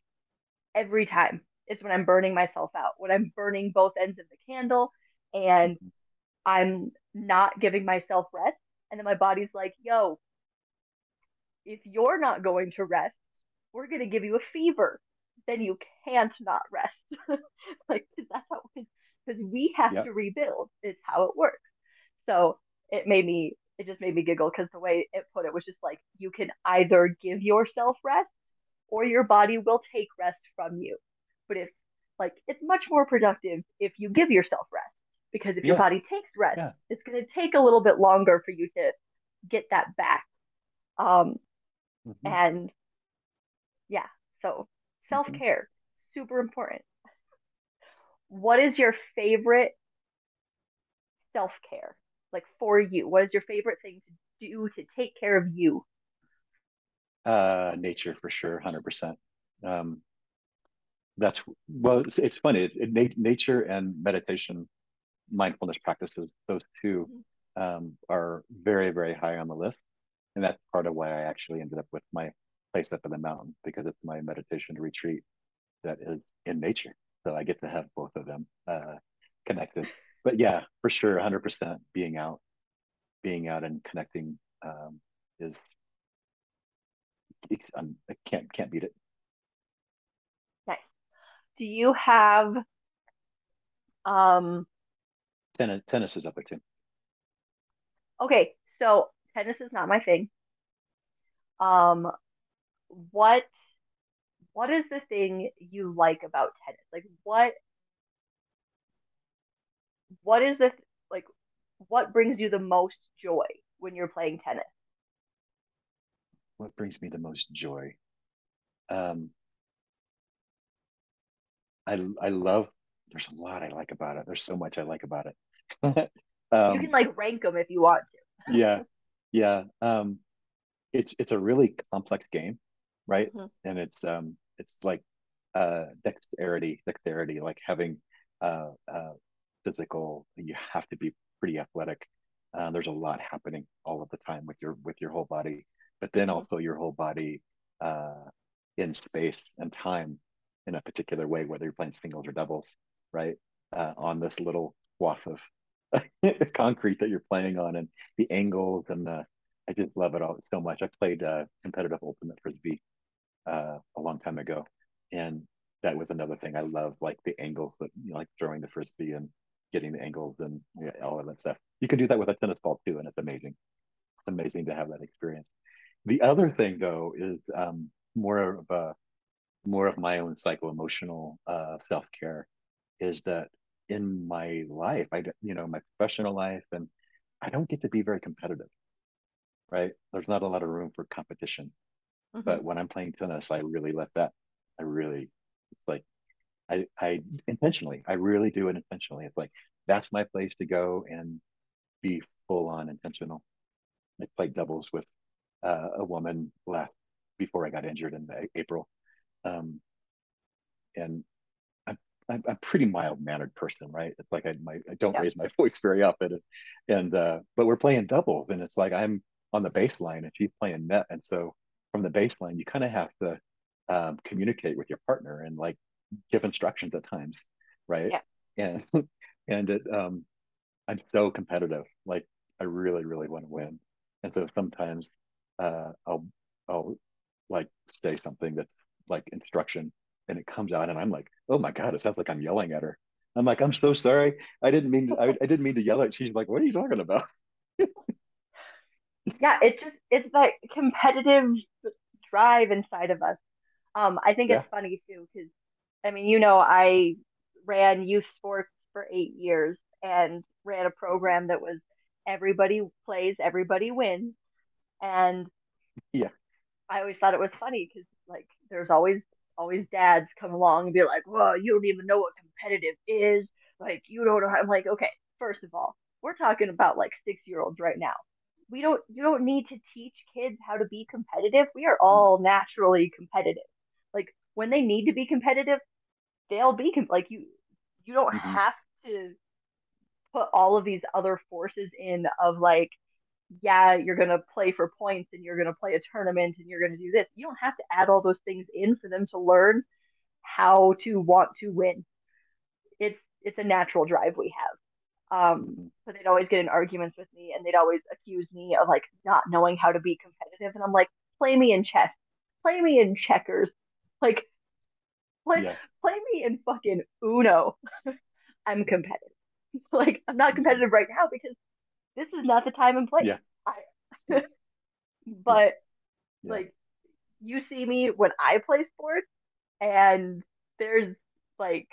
[SPEAKER 1] every time is when I'm burning myself out, when I'm burning both ends of the candle and mm-hmm. I'm not giving myself rest. And then my body's like, yo, if you're not going to rest, we're going to give you a fever. Then you can't not rest. like, that's how, because we have yep. to rebuild, is how it works. So it made me, it just made me giggle because the way it put it was just like, you can either give yourself rest or your body will take rest from you. But if, like, it's much more productive if you give yourself rest because if yeah. your body takes rest, yeah. it's going to take a little bit longer for you to get that back. Um, mm-hmm. And yeah. So self care, mm-hmm. super important. what is your favorite self care? Like for you, what is your favorite thing to do to take care of you?
[SPEAKER 2] Uh, nature for sure, hundred percent. Um, that's well, it's, it's funny. It's it, nat- nature and meditation, mindfulness practices. Those 2 mm-hmm. um, are very, very high on the list, and that's part of why I actually ended up with my place up in the mountain because it's my meditation retreat that is in nature. So I get to have both of them uh, connected. But yeah, for sure, 100% being out, being out and connecting um, is um, I can't can't beat it.
[SPEAKER 1] Nice. Do you have um
[SPEAKER 2] tennis tennis is up there too.
[SPEAKER 1] Okay, so tennis is not my thing. Um what what is the thing you like about tennis? Like what what is the like what brings you the most joy when you're playing tennis?
[SPEAKER 2] What brings me the most joy? Um I I love there's a lot I like about it. There's so much I like about it.
[SPEAKER 1] um, you can like rank them if you want
[SPEAKER 2] to. yeah. Yeah. Um it's it's a really complex game, right? Mm-hmm. And it's um it's like uh, dexterity, dexterity, like having uh, uh, physical. You have to be pretty athletic. Uh, there's a lot happening all of the time with your with your whole body, but then mm-hmm. also your whole body uh, in space and time in a particular way, whether you're playing singles or doubles, right? Uh, on this little swath of concrete that you're playing on, and the angles and the I just love it all so much. I played uh, competitive ultimate frisbee uh, a long time ago, and that was another thing I love, like the angles that you know, like throwing the frisbee and getting the angles and you know, all of that stuff. You can do that with a tennis ball too, and it's amazing. It's amazing to have that experience. The other thing though is um, more of a more of my own psycho emotional uh, self care is that in my life, I you know my professional life, and I don't get to be very competitive. Right? There's not a lot of room for competition Mm-hmm. But when I'm playing tennis, I really let that, I really, it's like, I, I intentionally, I really do it intentionally. It's like, that's my place to go and be full on intentional. I played doubles with uh, a woman left before I got injured in April. Um, and I'm, I'm a pretty mild mannered person, right? It's like I, my, I don't yeah. raise my voice very often. And, uh, but we're playing doubles and it's like I'm on the baseline and she's playing net. And so from the baseline, you kind of have to um, communicate with your partner and like give instructions at times, right? Yeah. And and it um, I'm so competitive. Like I really, really want to win, and so sometimes uh, I'll I'll like say something that's like instruction, and it comes out, and I'm like, oh my god, it sounds like I'm yelling at her. I'm like, I'm so sorry. I didn't mean to, I, I didn't mean to yell at. She's like, what are you talking about?
[SPEAKER 1] yeah, it's just it's that competitive drive inside of us. Um, I think yeah. it's funny too because I mean, you know, I ran youth sports for eight years and ran a program that was everybody plays, everybody wins, and
[SPEAKER 2] yeah,
[SPEAKER 1] I always thought it was funny because like there's always always dads come along and be like, "Well, you don't even know what competitive is. Like, you don't know." How. I'm like, okay, first of all, we're talking about like six year olds right now we don't you don't need to teach kids how to be competitive. We are all naturally competitive. Like when they need to be competitive they'll be com- like you you don't mm-hmm. have to put all of these other forces in of like yeah you're going to play for points and you're going to play a tournament and you're going to do this. You don't have to add all those things in for them to learn how to want to win. It's it's a natural drive we have um, but they'd always get in arguments with me and they'd always accuse me of like not knowing how to be competitive. And I'm like, play me in chess, play me in checkers, like play, yeah. play me in fucking Uno. I'm competitive. like I'm not competitive right now because this is not the time and place.
[SPEAKER 2] Yeah.
[SPEAKER 1] I, but yeah. like you see me when I play sports and there's like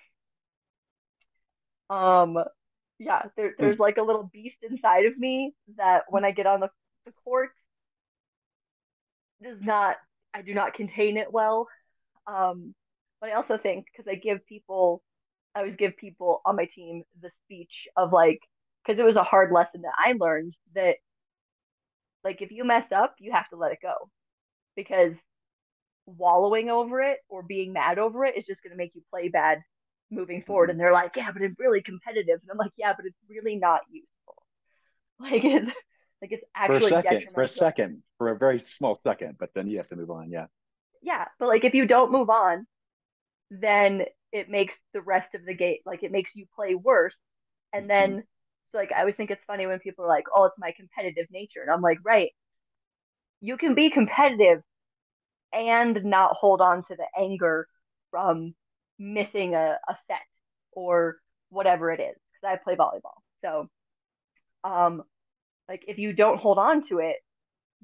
[SPEAKER 1] um yeah, there, hmm. there's like a little beast inside of me that when I get on the, the court does not I do not contain it well. Um, but I also think because I give people I would give people on my team the speech of like, because it was a hard lesson that I learned that like if you mess up, you have to let it go because wallowing over it or being mad over it is just going to make you play bad moving forward. Mm-hmm. And they're like, yeah, but it's really competitive. And I'm like, yeah, but it's really not useful. Like it's like it's actually
[SPEAKER 2] for a second, for a second, for a very small second, but then you have to move on. Yeah.
[SPEAKER 1] Yeah, but like if you don't move on, then it makes the rest of the game like it makes you play worse. And mm-hmm. then so like I always think it's funny when people are like, "Oh, it's my competitive nature," and I'm like, right. You can be competitive and not hold on to the anger from missing a, a set or whatever it is because I play volleyball. So, um, like if you don't hold on to it,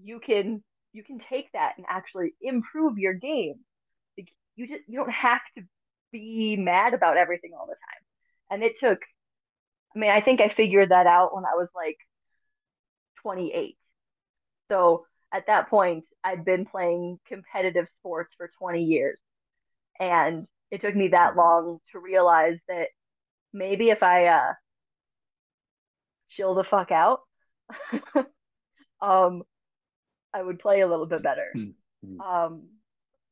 [SPEAKER 1] you can you can take that and actually improve your game. Like, you just you don't have to be mad about everything all the time. And it took I mean, I think I figured that out when I was like 28. So at that point, I'd been playing competitive sports for 20 years. And it took me that long to realize that maybe if I uh, chill the fuck out, um, I would play a little bit better. Mm-hmm. Um,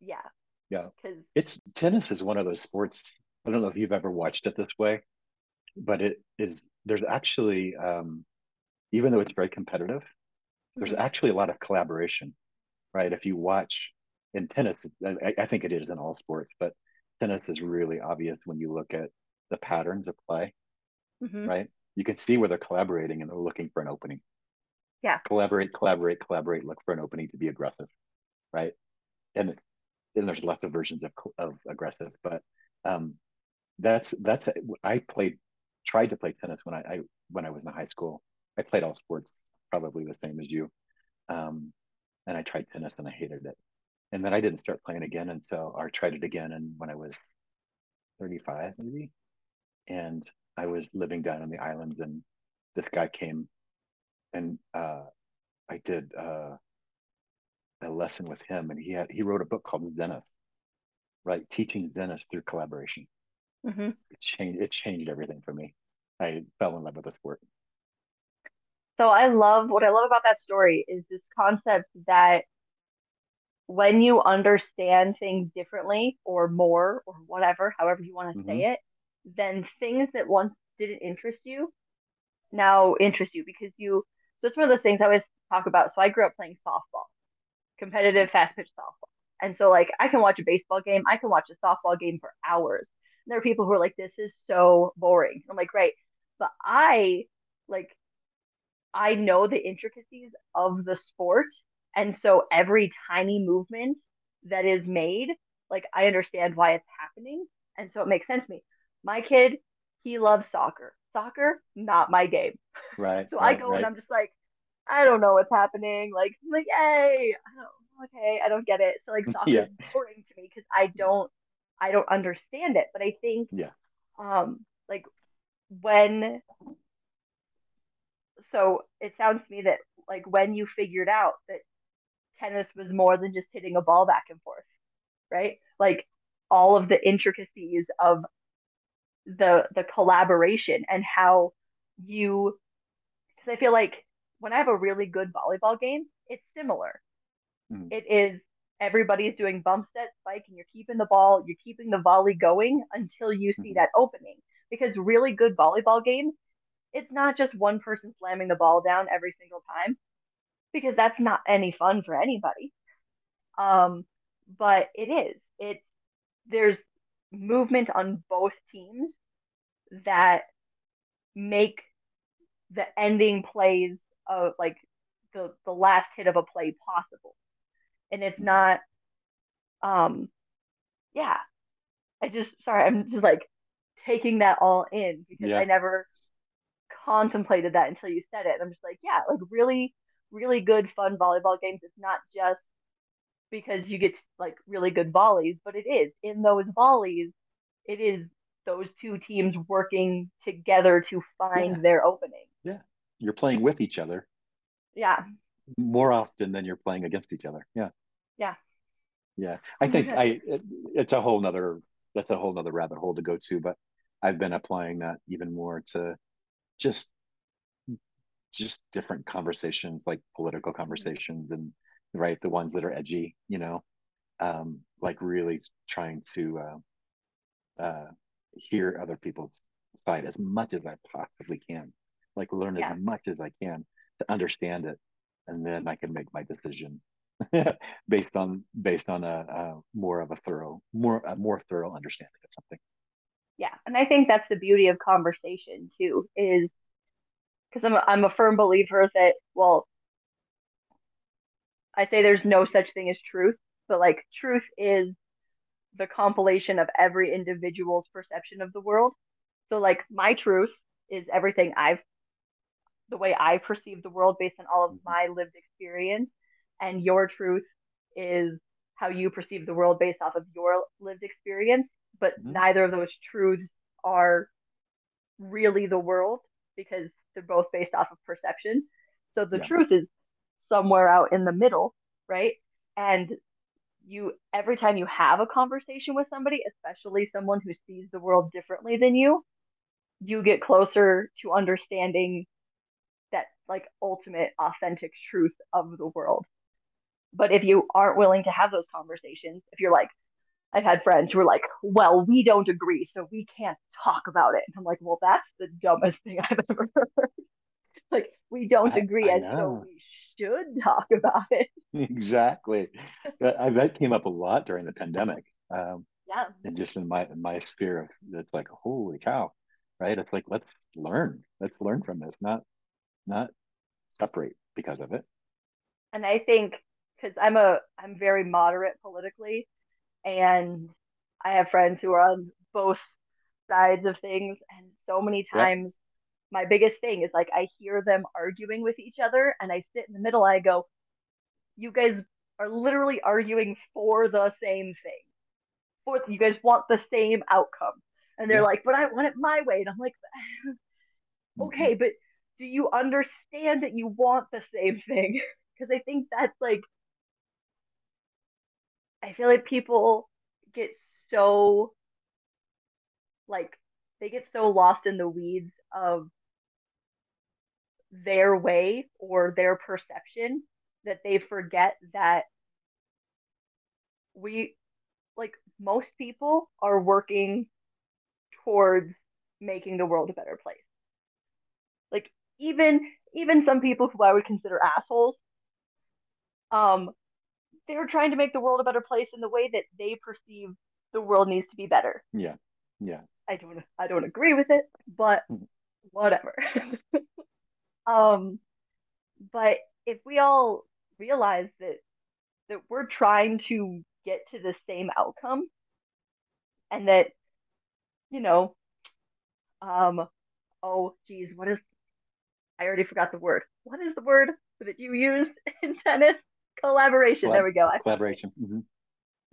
[SPEAKER 1] yeah.
[SPEAKER 2] Yeah. Because it's tennis is one of those sports. I don't know if you've ever watched it this way, but it is, there's actually, um, even though it's very competitive, there's mm-hmm. actually a lot of collaboration, right? If you watch in tennis, I, I, think it is in all sports, but tennis is really obvious when you look at the patterns of play, mm-hmm. right? You can see where they're collaborating and they're looking for an opening.
[SPEAKER 1] Yeah.
[SPEAKER 2] Collaborate, collaborate, collaborate, look for an opening to be aggressive, right? And then there's lots of versions of, of aggressive, but um, that's that's I played tried to play tennis when I, I when I was in high school. I played all sports probably the same as you. Um, and I tried tennis and I hated it. And then I didn't start playing again until, or tried it again. And when I was 35, maybe. And I was living down on the islands and this guy came and uh, I did uh, a lesson with him and he had, he wrote a book called Zenith, right? Teaching Zenith through collaboration. Mm-hmm. It changed, it changed everything for me. I fell in love with the sport.
[SPEAKER 1] So I love what I love about that story is this concept that when you understand things differently or more or whatever, however you want to mm-hmm. say it, then things that once didn't interest you now interest you because you so it's one of those things I always talk about. So I grew up playing softball, competitive fast pitch softball. And so like I can watch a baseball game, I can watch a softball game for hours. And there are people who are like, this is so boring. I'm like, great. But I like I know the intricacies of the sport. And so every tiny movement that is made, like I understand why it's happening. And so it makes sense to me. My kid, he loves soccer. Soccer, not my game.
[SPEAKER 2] Right.
[SPEAKER 1] so
[SPEAKER 2] right,
[SPEAKER 1] I go
[SPEAKER 2] right.
[SPEAKER 1] and I'm just like, I don't know what's happening. Like, I'm like, yay. I don't, okay, I don't get it. So like soccer yeah. is boring to me because I don't I don't understand it. But I think
[SPEAKER 2] yeah.
[SPEAKER 1] um like when so it sounds to me that like when you figured out that tennis was more than just hitting a ball back and forth, right? Like all of the intricacies of the the collaboration and how you because I feel like when I have a really good volleyball game, it's similar. Mm. It is everybody's doing bump set spike and you're keeping the ball, you're keeping the volley going until you see mm. that opening. Because really good volleyball games it's not just one person slamming the ball down every single time because that's not any fun for anybody. Um, but it is. It there's movement on both teams that make the ending plays of like the the last hit of a play possible. And it's not um yeah. I just sorry, I'm just like taking that all in because yeah. I never contemplated that until you said it. And I'm just like, yeah, like really, really good fun volleyball games. It's not just because you get like really good volleys, but it is in those volleys, it is those two teams working together to find yeah. their opening.
[SPEAKER 2] Yeah. You're playing with each other.
[SPEAKER 1] Yeah.
[SPEAKER 2] More often than you're playing against each other. Yeah.
[SPEAKER 1] Yeah.
[SPEAKER 2] Yeah. I think I, it, it's a whole nother, that's a whole nother rabbit hole to go to, but I've been applying that even more to just just different conversations, like political conversations, and right the ones that are edgy, you know, um, like really trying to uh, uh, hear other people's side as much as I possibly can, like learn yeah. as much as I can to understand it, and then I can make my decision based on based on a, a, more of a thorough more a more thorough understanding of something
[SPEAKER 1] yeah and i think that's the beauty of conversation too is because I'm a, I'm a firm believer that well i say there's no such thing as truth but like truth is the compilation of every individual's perception of the world so like my truth is everything i've the way i perceive the world based on all of mm-hmm. my lived experience and your truth is how you perceive the world based off of your lived experience but mm-hmm. neither of those truths are really the world because they're both based off of perception. So the yeah. truth is somewhere out in the middle right? And you every time you have a conversation with somebody especially someone who sees the world differently than you you get closer to understanding that like ultimate authentic truth of the world. But if you aren't willing to have those conversations, if you're like, I've had friends who are like, well, we don't agree, so we can't talk about it. And I'm like, well, that's the dumbest thing I've ever heard. like, we don't agree, I, I and so we should talk about it.
[SPEAKER 2] Exactly. that, that came up a lot during the pandemic. Um,
[SPEAKER 1] yeah.
[SPEAKER 2] And just in my in my sphere of it's like, holy cow, right? It's like let's learn. Let's learn from this, not not separate because of it.
[SPEAKER 1] And I think because I'm a I'm very moderate politically, and I have friends who are on both sides of things, and so many times my biggest thing is like I hear them arguing with each other, and I sit in the middle. I go, "You guys are literally arguing for the same thing. For you guys want the same outcome." And they're like, "But I want it my way," and I'm like, "Okay, mm-hmm. but." Do you understand that you want the same thing? Because I think that's like I feel like people get so like they get so lost in the weeds of their way or their perception that they forget that we like most people are working towards making the world a better place. Like even even some people who i would consider assholes um they were trying to make the world a better place in the way that they perceive the world needs to be better.
[SPEAKER 2] Yeah. Yeah.
[SPEAKER 1] I don't I don't agree with it, but mm-hmm. whatever. um but if we all realize that that we're trying to get to the same outcome and that you know um oh geez what is I already forgot the word. What is the word that you used in tennis? Collaboration. Collab- there we go.
[SPEAKER 2] collaboration. Mm-hmm.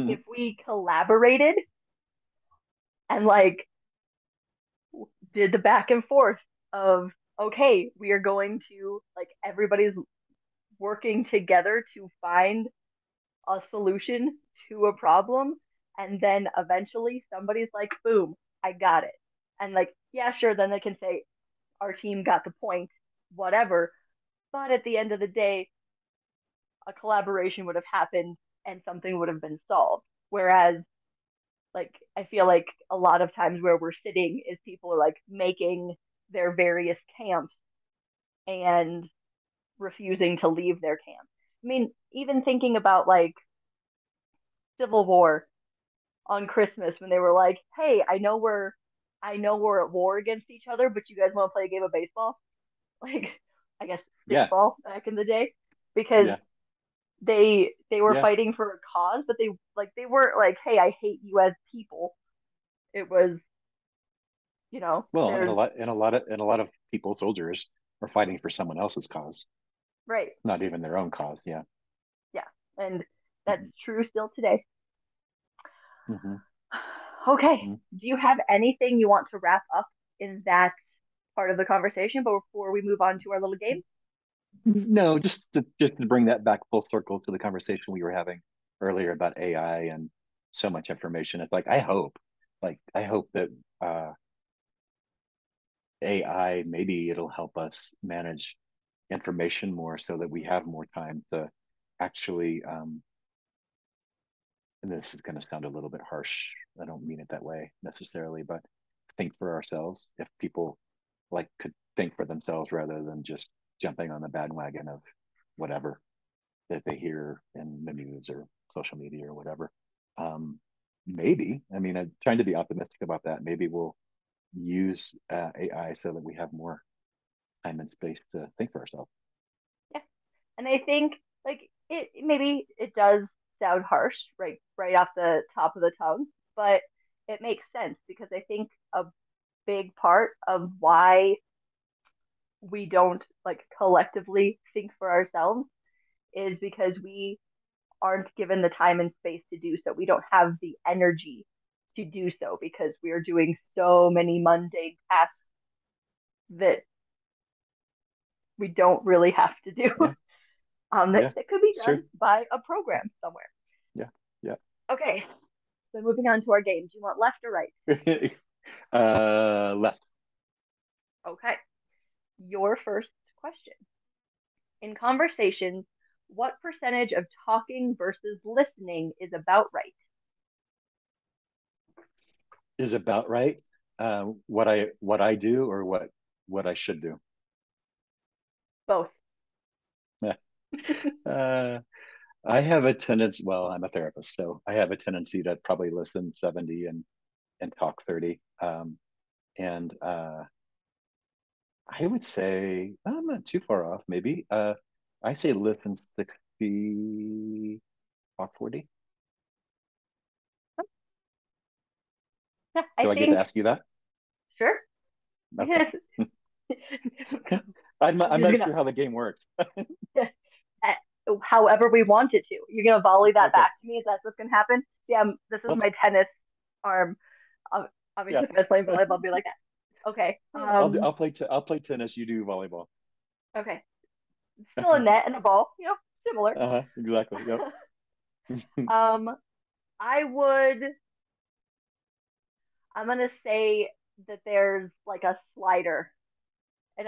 [SPEAKER 1] Mm-hmm. If we collaborated and like did the back and forth of okay, we are going to like everybody's working together to find a solution to a problem and then eventually somebody's like boom i got it and like yeah sure then they can say our team got the point whatever but at the end of the day a collaboration would have happened and something would have been solved. Whereas, like, I feel like a lot of times where we're sitting is people are like making their various camps and refusing to leave their camp. I mean, even thinking about like Civil War on Christmas when they were like, "Hey, I know we're I know we're at war against each other, but you guys want to play a game of baseball?" Like, I guess baseball yeah. back in the day because yeah they they were yeah. fighting for a cause but they like they weren't like hey i hate you as people it was you know
[SPEAKER 2] well and a lot and a lot of and a lot of people soldiers are fighting for someone else's cause
[SPEAKER 1] right
[SPEAKER 2] not even their own cause yeah
[SPEAKER 1] yeah and that's mm-hmm. true still today
[SPEAKER 2] mm-hmm.
[SPEAKER 1] okay mm-hmm. do you have anything you want to wrap up in that part of the conversation before we move on to our little game
[SPEAKER 2] no, just to just to bring that back full circle to the conversation we were having earlier about AI and so much information. It's like I hope, like I hope that uh, AI, maybe it'll help us manage information more so that we have more time to actually um, and this is going to sound a little bit harsh i don't mean it that way necessarily but think for ourselves if people like could think for themselves rather than just jumping on the bandwagon of whatever that they hear in the news or social media or whatever. Um, maybe i mean i'm trying to be optimistic about that. Maybe we'll use uh, ai so that we have more time and space to think for ourselves.
[SPEAKER 1] Yeah. And i think like it maybe it does sound harsh right right off the top of the tongue, but it makes sense because I think a big part of why we don't like collectively think for ourselves is because we aren't given the time and space to do so. We don't have the energy to do so because we are doing so many mundane tasks that we don't really have to do. Yeah um, that, yeah, that could be done by a program somewhere.
[SPEAKER 2] Yeah, yeah.
[SPEAKER 1] Okay, so moving on to our games. You want left or
[SPEAKER 2] right? uh, left.
[SPEAKER 1] Okay. Your first question. In conversations, what percentage of talking versus listening is about right?
[SPEAKER 2] Is about right. Uh, what I what I do or what what I should do.
[SPEAKER 1] Both.
[SPEAKER 2] uh, I have a tendency. Well, I'm a therapist, so I have a tendency to probably listen 70 and and talk 30. Um, and uh, I would say I'm not too far off. Maybe uh, I say listen 60, talk 40.
[SPEAKER 1] Yeah, I
[SPEAKER 2] Do I
[SPEAKER 1] think...
[SPEAKER 2] get to ask you that?
[SPEAKER 1] Sure.
[SPEAKER 2] Okay. I'm, I'm not sure how the game works uh,
[SPEAKER 1] however we want it to. You're gonna volley that okay. back to me. Is that what's gonna happen? Yeah, um, this is my tennis arm. Obviously, yeah. if I was playing volleyball, I'd be like that. Okay.
[SPEAKER 2] Um, I'll, do, I'll play. T- I'll play tennis. You do volleyball.
[SPEAKER 1] Okay. Still a net and a ball. You know, similar.
[SPEAKER 2] Uh huh. Exactly. Yep.
[SPEAKER 1] um, I would. I'm gonna say that there's like a slider, and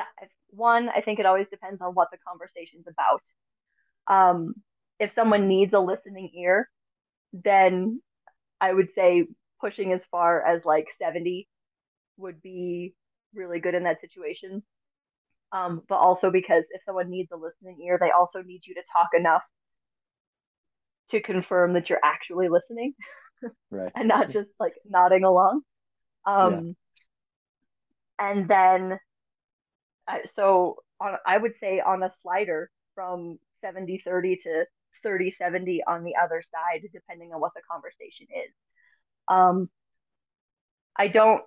[SPEAKER 1] one, I think it always depends on what the conversation's about. Um, if someone needs a listening ear, then I would say pushing as far as like 70 would be really good in that situation. Um, but also because if someone needs a listening ear, they also need you to talk enough to confirm that you're actually listening
[SPEAKER 2] right.
[SPEAKER 1] and not just like nodding along. Um, yeah. And then, so on, I would say on a slider from 70 30 to 30 70 on the other side, depending on what the conversation is. Um, I don't,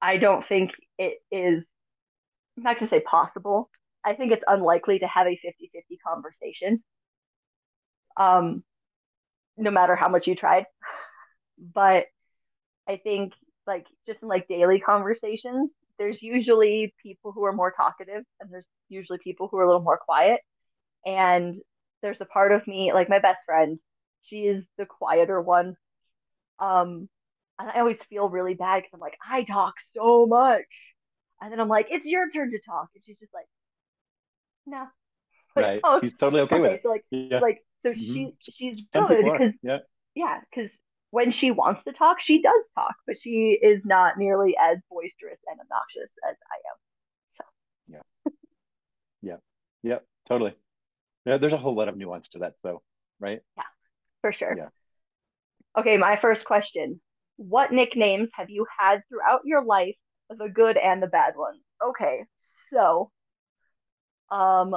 [SPEAKER 1] I don't think it is, I'm not going to say possible. I think it's unlikely to have a 50 50 conversation, um, no matter how much you tried. But I think, like, just in like daily conversations, there's usually people who are more talkative and there's usually people who are a little more quiet and there's a part of me like my best friend she is the quieter one um and i always feel really bad because i'm like i talk so much. And then i'm like it's your turn to talk. And she's just like no.
[SPEAKER 2] Like, right. oh, she's totally okay, okay with it.
[SPEAKER 1] so like yeah. like so mm-hmm. she she's Some good because
[SPEAKER 2] yeah.
[SPEAKER 1] yeah because when she wants to talk she does talk but she is not nearly as boisterous and obnoxious as i am. So.
[SPEAKER 2] Yeah. Yeah. Yeah totally. Yeah, there's a whole lot of nuance to that, though, right?
[SPEAKER 1] Yeah, for sure.
[SPEAKER 2] Yeah.
[SPEAKER 1] Okay, my first question. What nicknames have you had throughout your life, the good and the bad ones? Okay, so um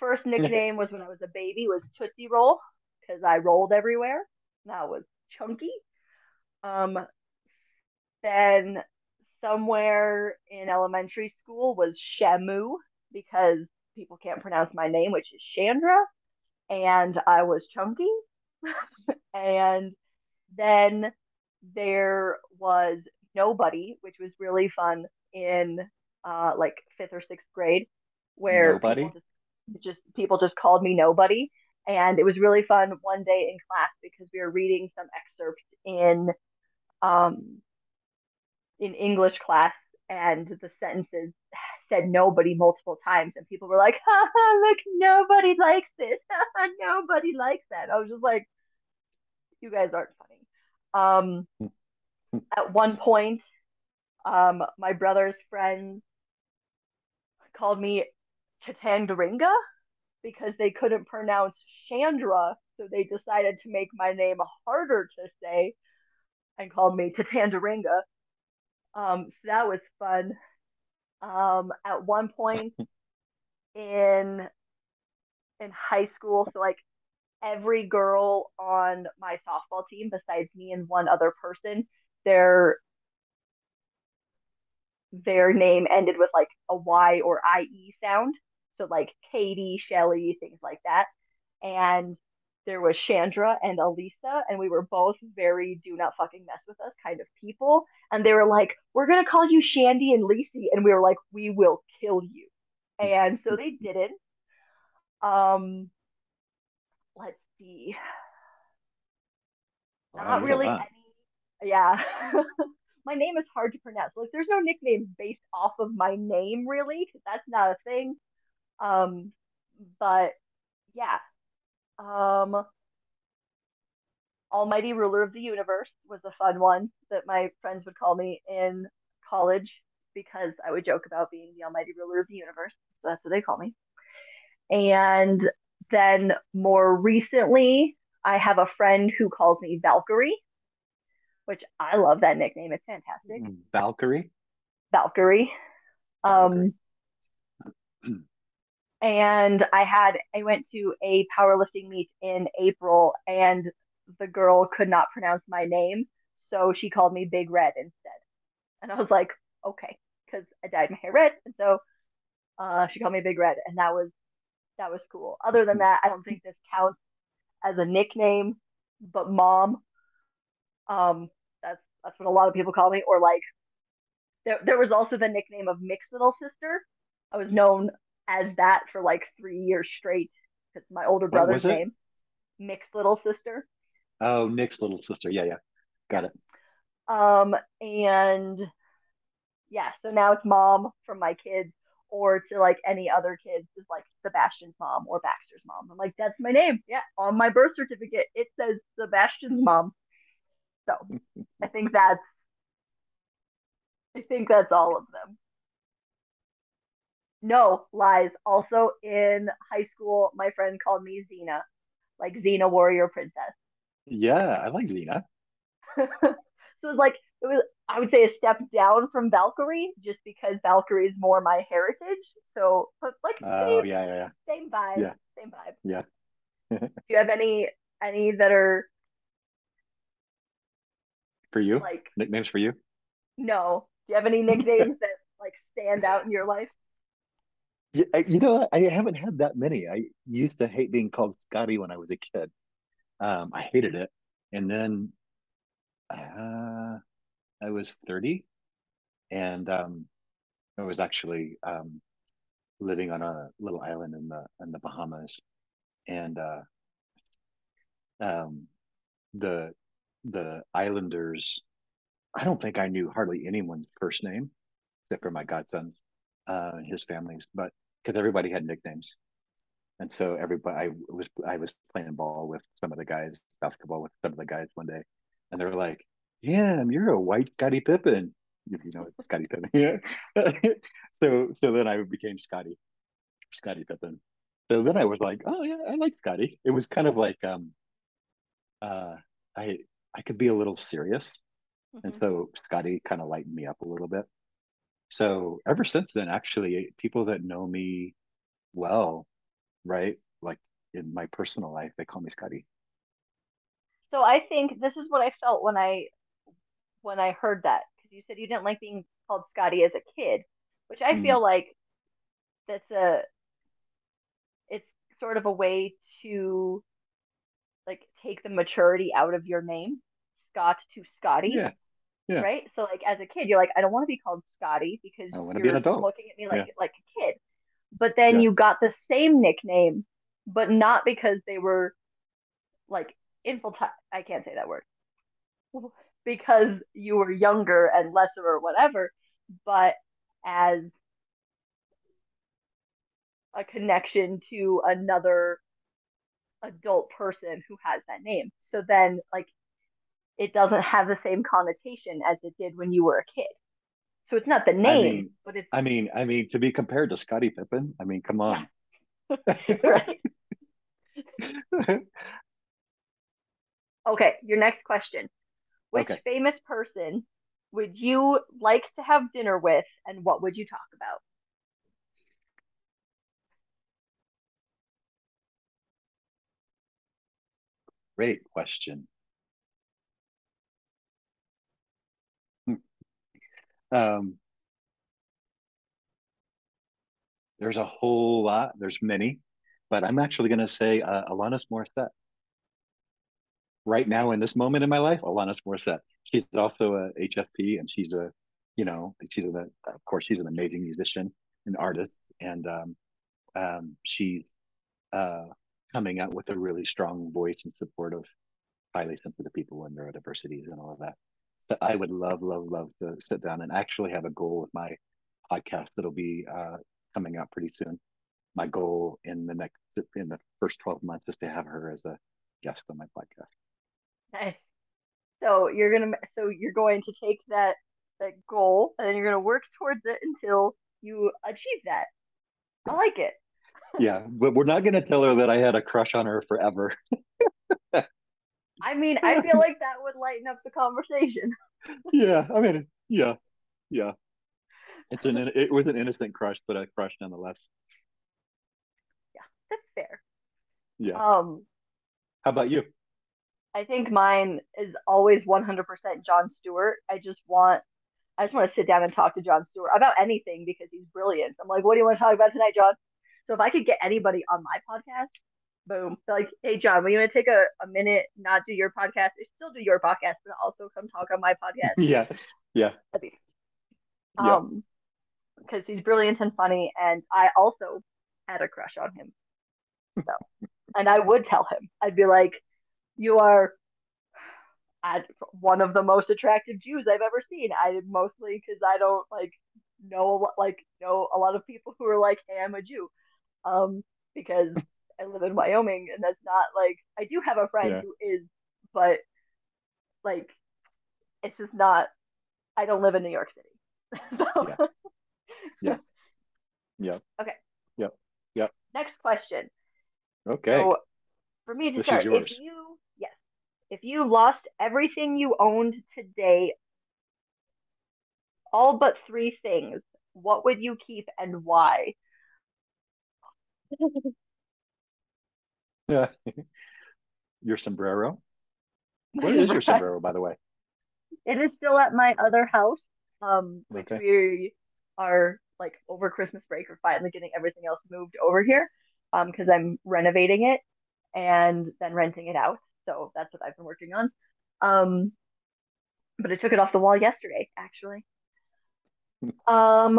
[SPEAKER 1] first nickname was when I was a baby was Tootsie Roll because I rolled everywhere. That was chunky. Um then somewhere in elementary school was Shamu because people can't pronounce my name, which is Chandra, and I was chunky. and then there was Nobody, which was really fun in uh, like fifth or sixth grade, where
[SPEAKER 2] Nobody?
[SPEAKER 1] People just, just people just called me Nobody. And it was really fun one day in class because we were reading some excerpts in um, in English class and the sentences said nobody multiple times, and people were like, ha, ha, "Look, nobody likes this. nobody likes that." I was just like, "You guys aren't funny." Um, at one point, um, my brother's friends called me Chitandaringa because they couldn't pronounce Chandra, so they decided to make my name harder to say and called me Chitandaringa. Um, so that was fun. Um, at one point in in high school, so like every girl on my softball team besides me and one other person, their their name ended with like a Y or IE sound. So like Katie, Shelly, things like that. And there was Chandra and Elisa, and we were both very do not fucking mess with us kind of people. And they were like, We're gonna call you Shandy and Lisi. And we were like, We will kill you. And so they didn't. Um let's see. Not really any yeah. my name is hard to pronounce. Like there's no nicknames based off of my name really, because that's not a thing. Um but yeah, um, Almighty Ruler of the Universe was a fun one that my friends would call me in college because I would joke about being the Almighty Ruler of the Universe. So that's what they call me. And then more recently, I have a friend who calls me Valkyrie, which I love that nickname. It's fantastic.
[SPEAKER 2] Valkyrie?
[SPEAKER 1] Valkyrie. Um, Valkyrie and I had I went to a powerlifting meet in April and the girl could not pronounce my name, so she called me Big Red instead. And I was like, okay, because I dyed my hair red, and so uh, she called me Big Red, and that was that was cool. Other than that, I don't think this counts as a nickname, but mom, um, that's that's what a lot of people call me, or like there there was also the nickname of Nick's Little Sister. I was known as that for like three years straight. It's my older brother's name. Nick's little sister.
[SPEAKER 2] Oh, Nick's little sister. Yeah, yeah. Got it.
[SPEAKER 1] Um, and yeah, so now it's mom from my kids, or to like any other kids is like Sebastian's mom or Baxter's mom. I'm like, that's my name. Yeah, on my birth certificate it says Sebastian's mom. So I think that's I think that's all of them. No, lies. Also in high school, my friend called me Xena, like Xena Warrior Princess.
[SPEAKER 2] Yeah, I like Xena.
[SPEAKER 1] so it was like it was I would say a step down from Valkyrie, just because Valkyrie is more my heritage. So, but like
[SPEAKER 2] oh yeah, yeah, yeah,
[SPEAKER 1] same vibe,
[SPEAKER 2] yeah.
[SPEAKER 1] same vibe.
[SPEAKER 2] Yeah.
[SPEAKER 1] Do you have any any that are
[SPEAKER 2] for you? Like nicknames for you?
[SPEAKER 1] No. Do you have any nicknames that like stand out in your life?
[SPEAKER 2] Yeah, you know, I haven't had that many. I used to hate being called Scotty when I was a kid. Um, I hated it, and then uh, I was thirty, and um, I was actually um, living on a little island in the in the Bahamas, and uh, um, the the islanders. I don't think I knew hardly anyone's first name except for my godsons uh, his families, but because everybody had nicknames, and so everybody I was I was playing ball with some of the guys, basketball with some of the guys one day, and they were like, "Damn, you're a white Scottie Pippen." If you know Scottie Pippen, yeah. so so then I became Scotty, Scottie Pippen. So then I was like, "Oh yeah, I like Scotty." It was kind of like um, uh, I I could be a little serious, mm-hmm. and so Scotty kind of lightened me up a little bit. So ever since then, actually, people that know me well, right, like in my personal life, they call me Scotty.
[SPEAKER 1] So I think this is what I felt when I when I heard that because you said you didn't like being called Scotty as a kid, which I mm. feel like that's a it's sort of a way to like take the maturity out of your name, Scott to Scotty.
[SPEAKER 2] Yeah. Yeah.
[SPEAKER 1] Right. So like as a kid, you're like, I don't want to be called Scotty because to be an adult. looking at me like yeah. like a kid. But then yeah. you got the same nickname, but not because they were like infantile. I can't say that word because you were younger and lesser or whatever. but as a connection to another adult person who has that name. So then, like, it doesn't have the same connotation as it did when you were a kid. So it's not the name,
[SPEAKER 2] I mean,
[SPEAKER 1] but it's
[SPEAKER 2] I mean, I mean, to be compared to Scottie Pippen, I mean, come on.
[SPEAKER 1] right. Okay, your next question. Which
[SPEAKER 2] Okay,
[SPEAKER 1] famous person would you like to have dinner with, and what would you talk about?
[SPEAKER 2] great question. Um, there's a whole lot. There's many, but I'm actually going to say uh, Alanis Morissette. Right now, in this moment in my life, Alanis Morissette. She's also a HSP, and she's a, you know, she's a, of course, she's an amazing musician and artist, and um, um, she's uh, coming out with a really strong voice in support of highly sensitive people and neurodiversities and all of that. So I would love, love, love to sit down and actually have a goal with my podcast that'll be uh, coming out pretty soon. My goal in the next in the first 12 months is to have her as a guest on my podcast.
[SPEAKER 1] Nice. So you're gonna so you're going to take that that goal and then you're gonna work towards it until you achieve that. I like it.
[SPEAKER 2] Yeah, but we're not going to tell her that I had a crush on her forever.
[SPEAKER 1] I mean, I feel like that would lighten up the conversation.
[SPEAKER 2] yeah, I mean, yeah, yeah. It's an it was an innocent crush, but a crush nonetheless.
[SPEAKER 1] Yeah, that's fair.
[SPEAKER 2] Yeah.
[SPEAKER 1] Um,
[SPEAKER 2] How about you?
[SPEAKER 1] I think mine is always 100% Jon Stewart. I just want I just want to sit down and talk to Jon Stewart about anything because he's brilliant. I'm like, what do you want to talk about tonight, Jon? So if I could get anybody on my podcast, boom. Like, hey Jon, will you want to take a, a minute, not do your podcast, still do your podcast, but also come talk on my podcast?
[SPEAKER 2] Yeah, yeah,
[SPEAKER 1] That'd be
[SPEAKER 2] yeah.
[SPEAKER 1] um because he's brilliant and funny and I also had a crush on him. So and I would tell him. I'd be like, You are one of the most attractive Jews I've ever seen. I mostly because I don't like know like know a lot of people who are like, "Hey, I'm a Jew," um, because I live in Wyoming, and that's not like I do have a friend
[SPEAKER 2] Yeah,
[SPEAKER 1] who is, but like it's just not. I don't live in New York City.
[SPEAKER 2] yeah,
[SPEAKER 1] so,
[SPEAKER 2] yeah, yeah,
[SPEAKER 1] okay,
[SPEAKER 2] yeah, yeah.
[SPEAKER 1] next question.
[SPEAKER 2] Okay,
[SPEAKER 1] So for me to
[SPEAKER 2] this is
[SPEAKER 1] start, if you if you lost everything you owned today, all but three things, what would you keep and why?
[SPEAKER 2] Yeah, your sombrero. Where is your sombrero, by the way?
[SPEAKER 1] It is still at my other house, um, which
[SPEAKER 2] Okay.
[SPEAKER 1] we are like over Christmas break. We're finally getting everything else moved over here, um, because I'm renovating it and then renting it out. So that's what I've been working on. Um, but I took it off the wall yesterday, actually. Um,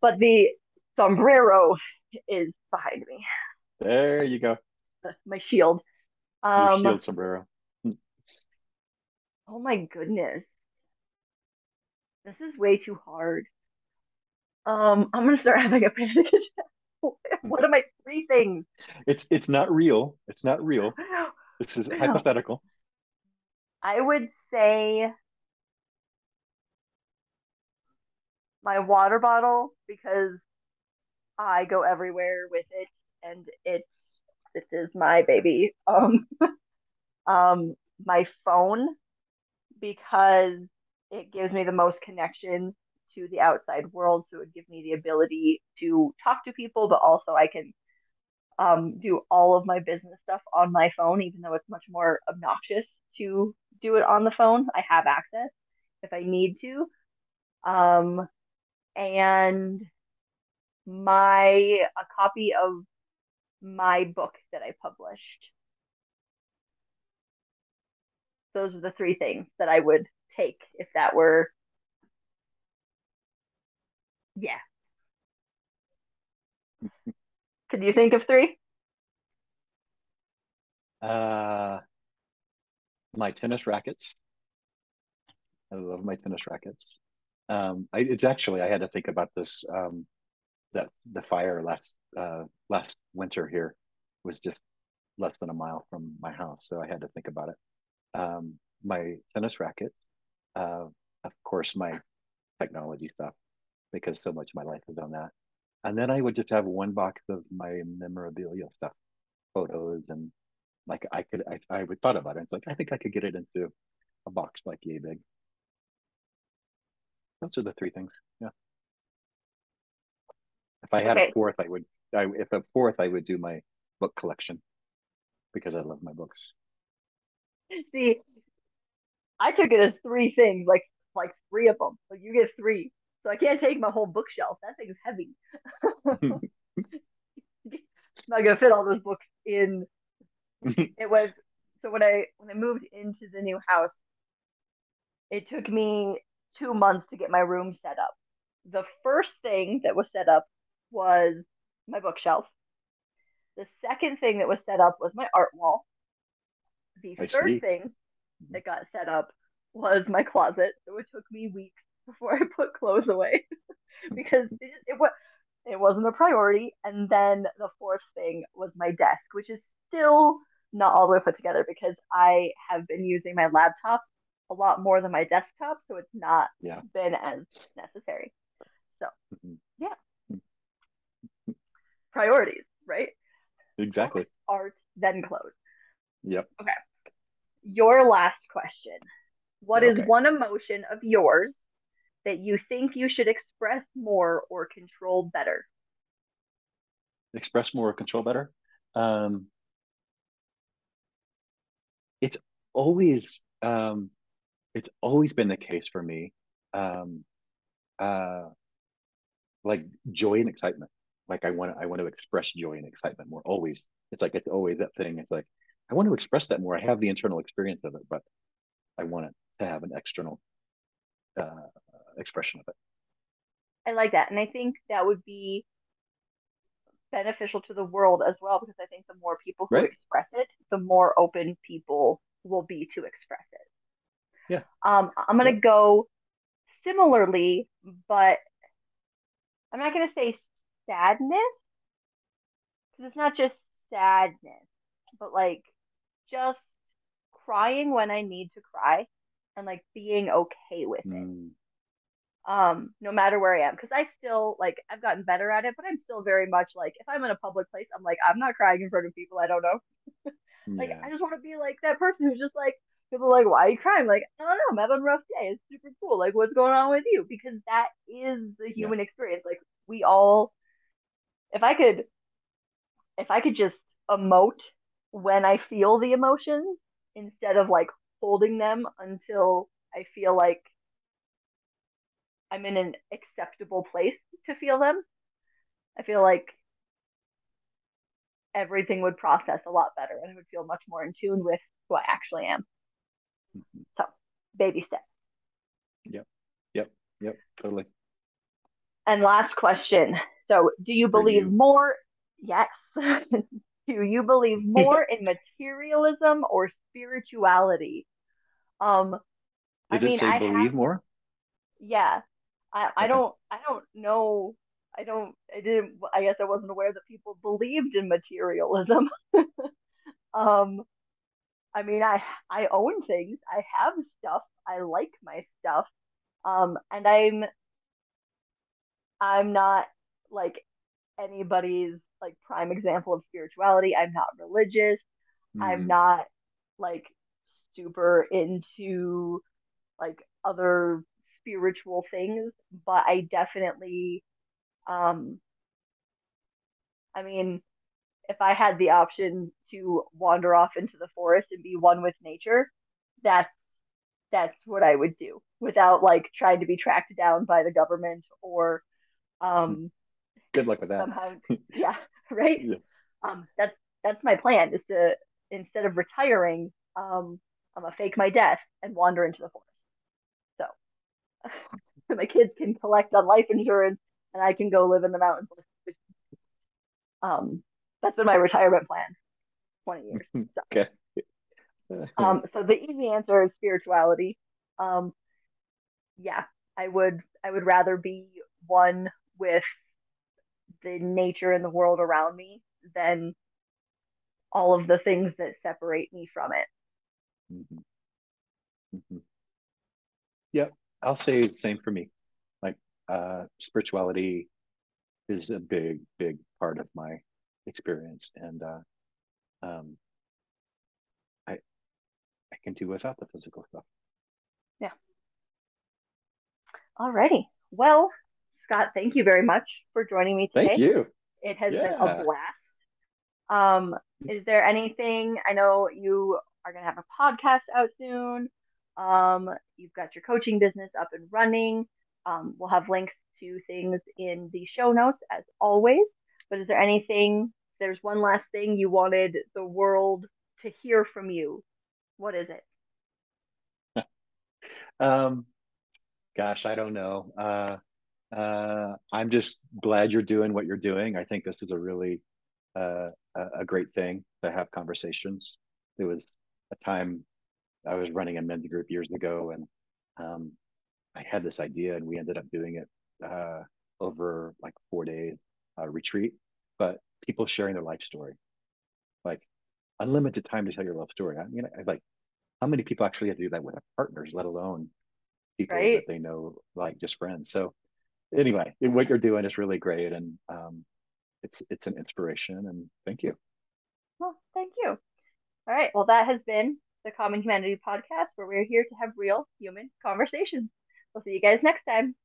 [SPEAKER 1] but the sombrero is behind me,
[SPEAKER 2] There you go.
[SPEAKER 1] my shield.
[SPEAKER 2] Your
[SPEAKER 1] Um,
[SPEAKER 2] shield sombrero.
[SPEAKER 1] oh my goodness, this is way too hard. Um, I'm gonna start having a panic attack. What are my three things?
[SPEAKER 2] It's it's not real. It's not real. This is hypothetical.
[SPEAKER 1] I would say my water bottle because I go everywhere with it and it's this is my baby. Um, um, my phone because it gives me the most connection to the outside world. So it would give me the ability to talk to people, but also I can um, do all of my business stuff on my phone, even though it's much more obnoxious to do it on the phone. I have access if I need to. Um, and my a copy of my book that I published. Those are the three things that I would take if that were yeah. Could you think of three?
[SPEAKER 2] Uh, my tennis rackets. I love my tennis rackets. Um, I, it's actually I had to think about this. Um, that the fire last uh, last winter here was just less than a mile from my house, so I had to think about it. Um, my tennis rackets, uh, of course, my technology stuff, because so much of my life is on that. And then I would just have one box of my memorabilia stuff, photos, and like I could, I, I would thought about it. It's like I think I could get it into a box like yay big. Those are the three things. Yeah. If I had okay. a fourth, I would. I, if a fourth, I would do my book collection because I love my books.
[SPEAKER 1] See, I took it as three things, like like three of them. Like you get three, so I can't take my whole bookshelf. That thing's heavy. not gonna fit all those books in. it was so when I when I moved into the new house, it took me two months to get my room set up. The first thing that was set up was my bookshelf. The second thing that was set up was my art wall. The I third see. thing mm-hmm. that got set up was my closet. So it took me weeks before I put clothes away because it, it was it wasn't a priority. And then the fourth thing was my desk, which is still not all the way put together because I have been using my laptop a lot more than my desktop, so it's not yeah. been as necessary. So mm-hmm. yeah, priorities, right?
[SPEAKER 2] Exactly.
[SPEAKER 1] Art, then clothes.
[SPEAKER 2] Yep.
[SPEAKER 1] Okay. Your last question. What okay. is one emotion of yours that you think you should express more or control better?
[SPEAKER 2] Express more or control better? Um, it's always um, it's always been the case for me. Um, uh, like joy and excitement. Like I want to, I want to express joy and excitement more. Always, it's like it's always that thing. It's like I want to express that more. I have the internal experience of it, but I want it to have an external uh, expression of it.
[SPEAKER 1] I like that, and I think that would be beneficial to the world as well because I think the more people who right. express it, the more open people will be to express it.
[SPEAKER 2] Yeah.
[SPEAKER 1] Um, I'm gonna yeah. go similarly, but I'm not gonna say sadness because it's not just sadness, but like just crying when I need to cry and like being okay with it. Um, no matter where I am, because I still like I've gotten better at it, but I'm still very much like if I'm in a public place, I'm like I'm not crying in front of people I don't know. like yeah. I just want to be like that person who's just like people like, why are you crying? Like, I don't know, I'm having a rough day. It's super cool. Like, what's going on with you? Because that is the human yeah. experience. Like, we all, if I could, if I could just emote when I feel the emotions instead of like holding them until I feel like I'm in an acceptable place to feel them, I feel like everything would process a lot better and I would feel much more in tune with who I actually am. So, baby steps.
[SPEAKER 2] Yep. Yep. Yep. Totally.
[SPEAKER 1] And last question. So, do you believe you. more? Yes. do you believe more in materialism or spirituality? Um,
[SPEAKER 2] Did I mean, say I believe have, more?
[SPEAKER 1] Yeah. I, I okay. don't I don't know I don't I didn't I guess I wasn't aware that people believed in materialism. um I mean, I I own things. I have stuff. I like my stuff. Um, and I'm I'm not like anybody's like prime example of spirituality. I'm not religious. Mm. I'm mm-hmm. not like super into like other spiritual things, but I definitely um I mean, if I had the option to wander off into the forest and be one with nature, that's that's what I would do without like trying to be tracked down by the government or um
[SPEAKER 2] good luck with that.
[SPEAKER 1] Somehow, yeah, right? Yeah. Um that's that's my plan is to instead of retiring, um I'm gonna fake my death and wander into the forest. So my kids can collect on life insurance and I can go live in the mountains. Um that's been my retirement plan 20 years so.
[SPEAKER 2] okay
[SPEAKER 1] um so the easy answer is spirituality um yeah I would I would rather be one with the nature and the world around me than all of the things that separate me from it.
[SPEAKER 2] Mm-hmm. Mm-hmm. Yep, I'll say the same for me. Like uh, spirituality is a big, big part of my experience, and uh, um, I I can do without the physical stuff.
[SPEAKER 1] Yeah. Alrighty. Well, Scott, thank you very much for joining me today.
[SPEAKER 2] Thank you.
[SPEAKER 1] It has yeah. been a blast. Um, is there anything? I know you are going to have a podcast out soon. Um, you've got your coaching business up and running. Um, we'll have links to things in the show notes as always. But is there anything? There's one last thing you wanted the world to hear from you. What is
[SPEAKER 2] it? um, gosh, I don't know. Uh, uh, I'm just glad you're doing what you're doing. I think this is a really uh, a great thing to have conversations. There was a time I was running a men's group years ago, and um, I had this idea, and we ended up doing it uh, over like four days uh, retreat. But people sharing their life story, like unlimited time to tell your love story. I mean, I, like how many people actually have to do that with their partners, let alone people right. that they know, like just friends. So anyway, what you're doing is really great, and um, it's it's an inspiration. And thank you.
[SPEAKER 1] Well, thank you. All right. Well, that has been the Common Humanity podcast, where we're here to have real human conversations. We'll see you guys next time.